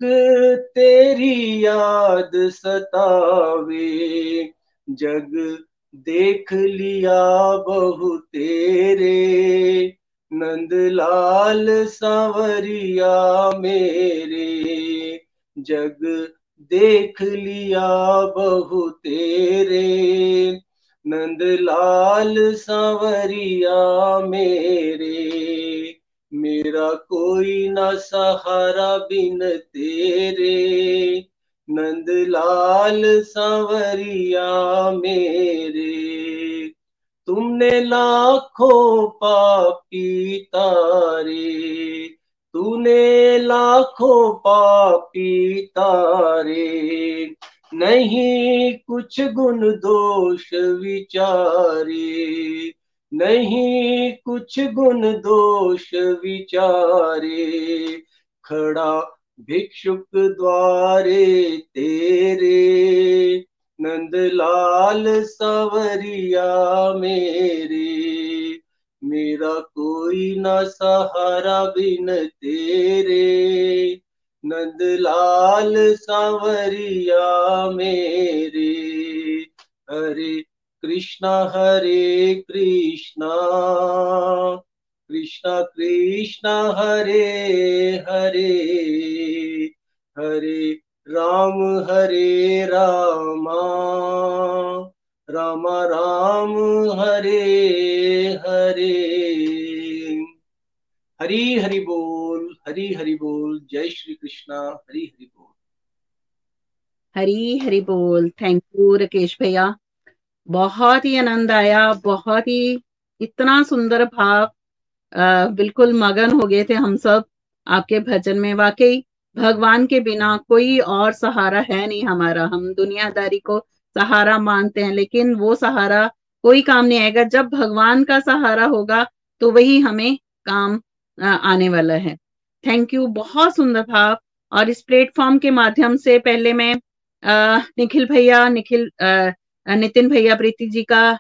तेरी याद सतावे, जग देख लिया बहु तेरे, नंदलाल सांवरिया मेरे। जग देख लिया बहु तेरे, नंदलाल सांवरिया मेरे। मेरा कोई ना सहारा बिन तेरे नंदलाल सांवरिया मेरे, तुमने लाखों पापी तारे, तूने लाखों पापी तारे, नहीं कुछ गुण दोष विचारे, नहीं कुछ गुण दोष विचारे, खड़ा भिक्षुक द्वारे तेरे। नंदलाल सवरिया मेरे। मेरा कोई न सहारा बिन तेरे। नंदलाल सावरिया मेरे। हरे कृष्णा हरे कृष्णा। कृष्णा कृष्णा हरे हरे हरे राम हरे रामा, राम राम हरे हरे। हरी हरि बोल, हरी हरि बोल, जय श्री कृष्णा, हरी हरि बोल। हरी हरि बोल थैंक यू राकेश भैया। बहुत ही आनंद आया, बहुत ही इतना सुंदर भाव बिल्कुल मगन हो गए थे हम सब आपके भजन में। वाकई भगवान के बिना कोई और सहारा है नहीं हमारा। हम दुनियादारी को सहारा मानते हैं, लेकिन वो सहारा कोई काम नहीं आएगा। जब भगवान का सहारा होगा तो वही हमें काम आने वाला है। थैंक यू बहुत सुंदर भाव और इस प्लेटफॉर्म के माध्यम से पहले मैं निखिल भैया, निखिल नितिन भैया प्रीति जी का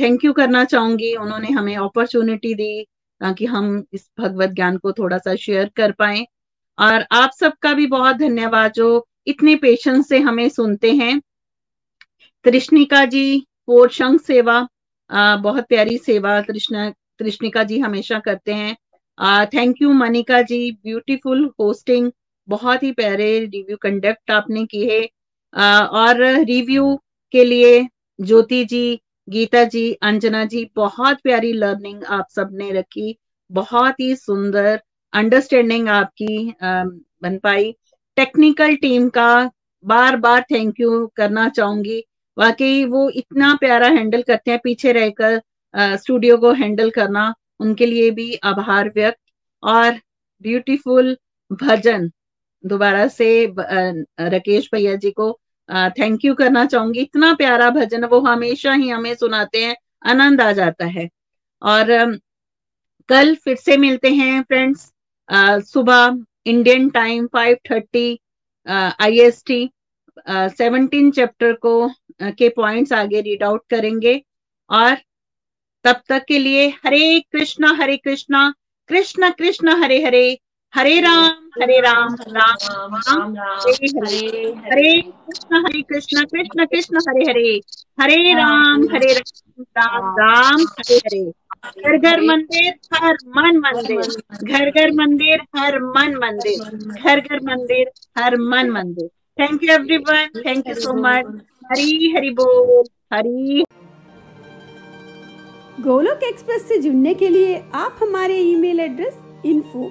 थैंक यू करना चाहूँगी। उन्होंने हमें अपॉर्चुनिटी दी। ताकि हम इस भगवत ज्ञान को थोड़ा सा शेयर कर पाए। और आप सबका भी बहुत धन्यवाद जो इतने पेशेंस से हमें सुनते हैं। कृष्णिका जी पोर्शंग सेवा आ, बहुत प्यारी सेवा कृष्णा कृष्णिका जी हमेशा करते हैं। Thank you Manika ji beautiful hosting बहुत ही प्यारे रिव्यू कंडक्ट आपने किए। और रिव्यू के लिए ज्योति जी गीता जी, अंजना जी, बहुत प्यारी लर्निंग आप सबने रखी, बहुत ही सुंदर अंडरस्टैंडिंग आपकी बन पाई। टेक्निकल टीम का बार बार थैंक यू करना चाहूँगी। वाकई वो इतना प्यारा हैंडल करते हैं, पीछे रहकर स्टूडियो को हैंडल करना, उनके लिए भी आभार व्यक्त। और ब्यूटीफुल भजन, दोबारा से राकेश भैया जी को थैंक यू करना चाहूँगी। इतना प्यारा भजन, वो हमेशा ही हमें सुनाते हैं, आनंद आ जाता है। और कल फिर से मिलते हैं फ्रेंड्स सुबह Indian time 5:30 IST seventeen chapter को के पॉइंट्स आगे रीड आउट करेंगे। और, तब तक के लिए हरे कृष्णा हरे कृष्णा, कृष्ण कृष्ण, हरे हरे। हरे राम हरे राम राम राम हरे हरे कृष्ण हरे कृष्ण कृष्ण कृष्ण, हरे हरे हरे राम हरे राम राम राम हरे हरे। घर घर मंदिर, हर मन मंदिर, घर घर मंदिर, हर मन मंदिर, घर घर मंदिर, हर मन मंदिर। Thank you everyone thank you so much Hari Hari बोल, हरी गोलोक एक्सप्रेस से जुड़ने के लिए आप हमारे email address info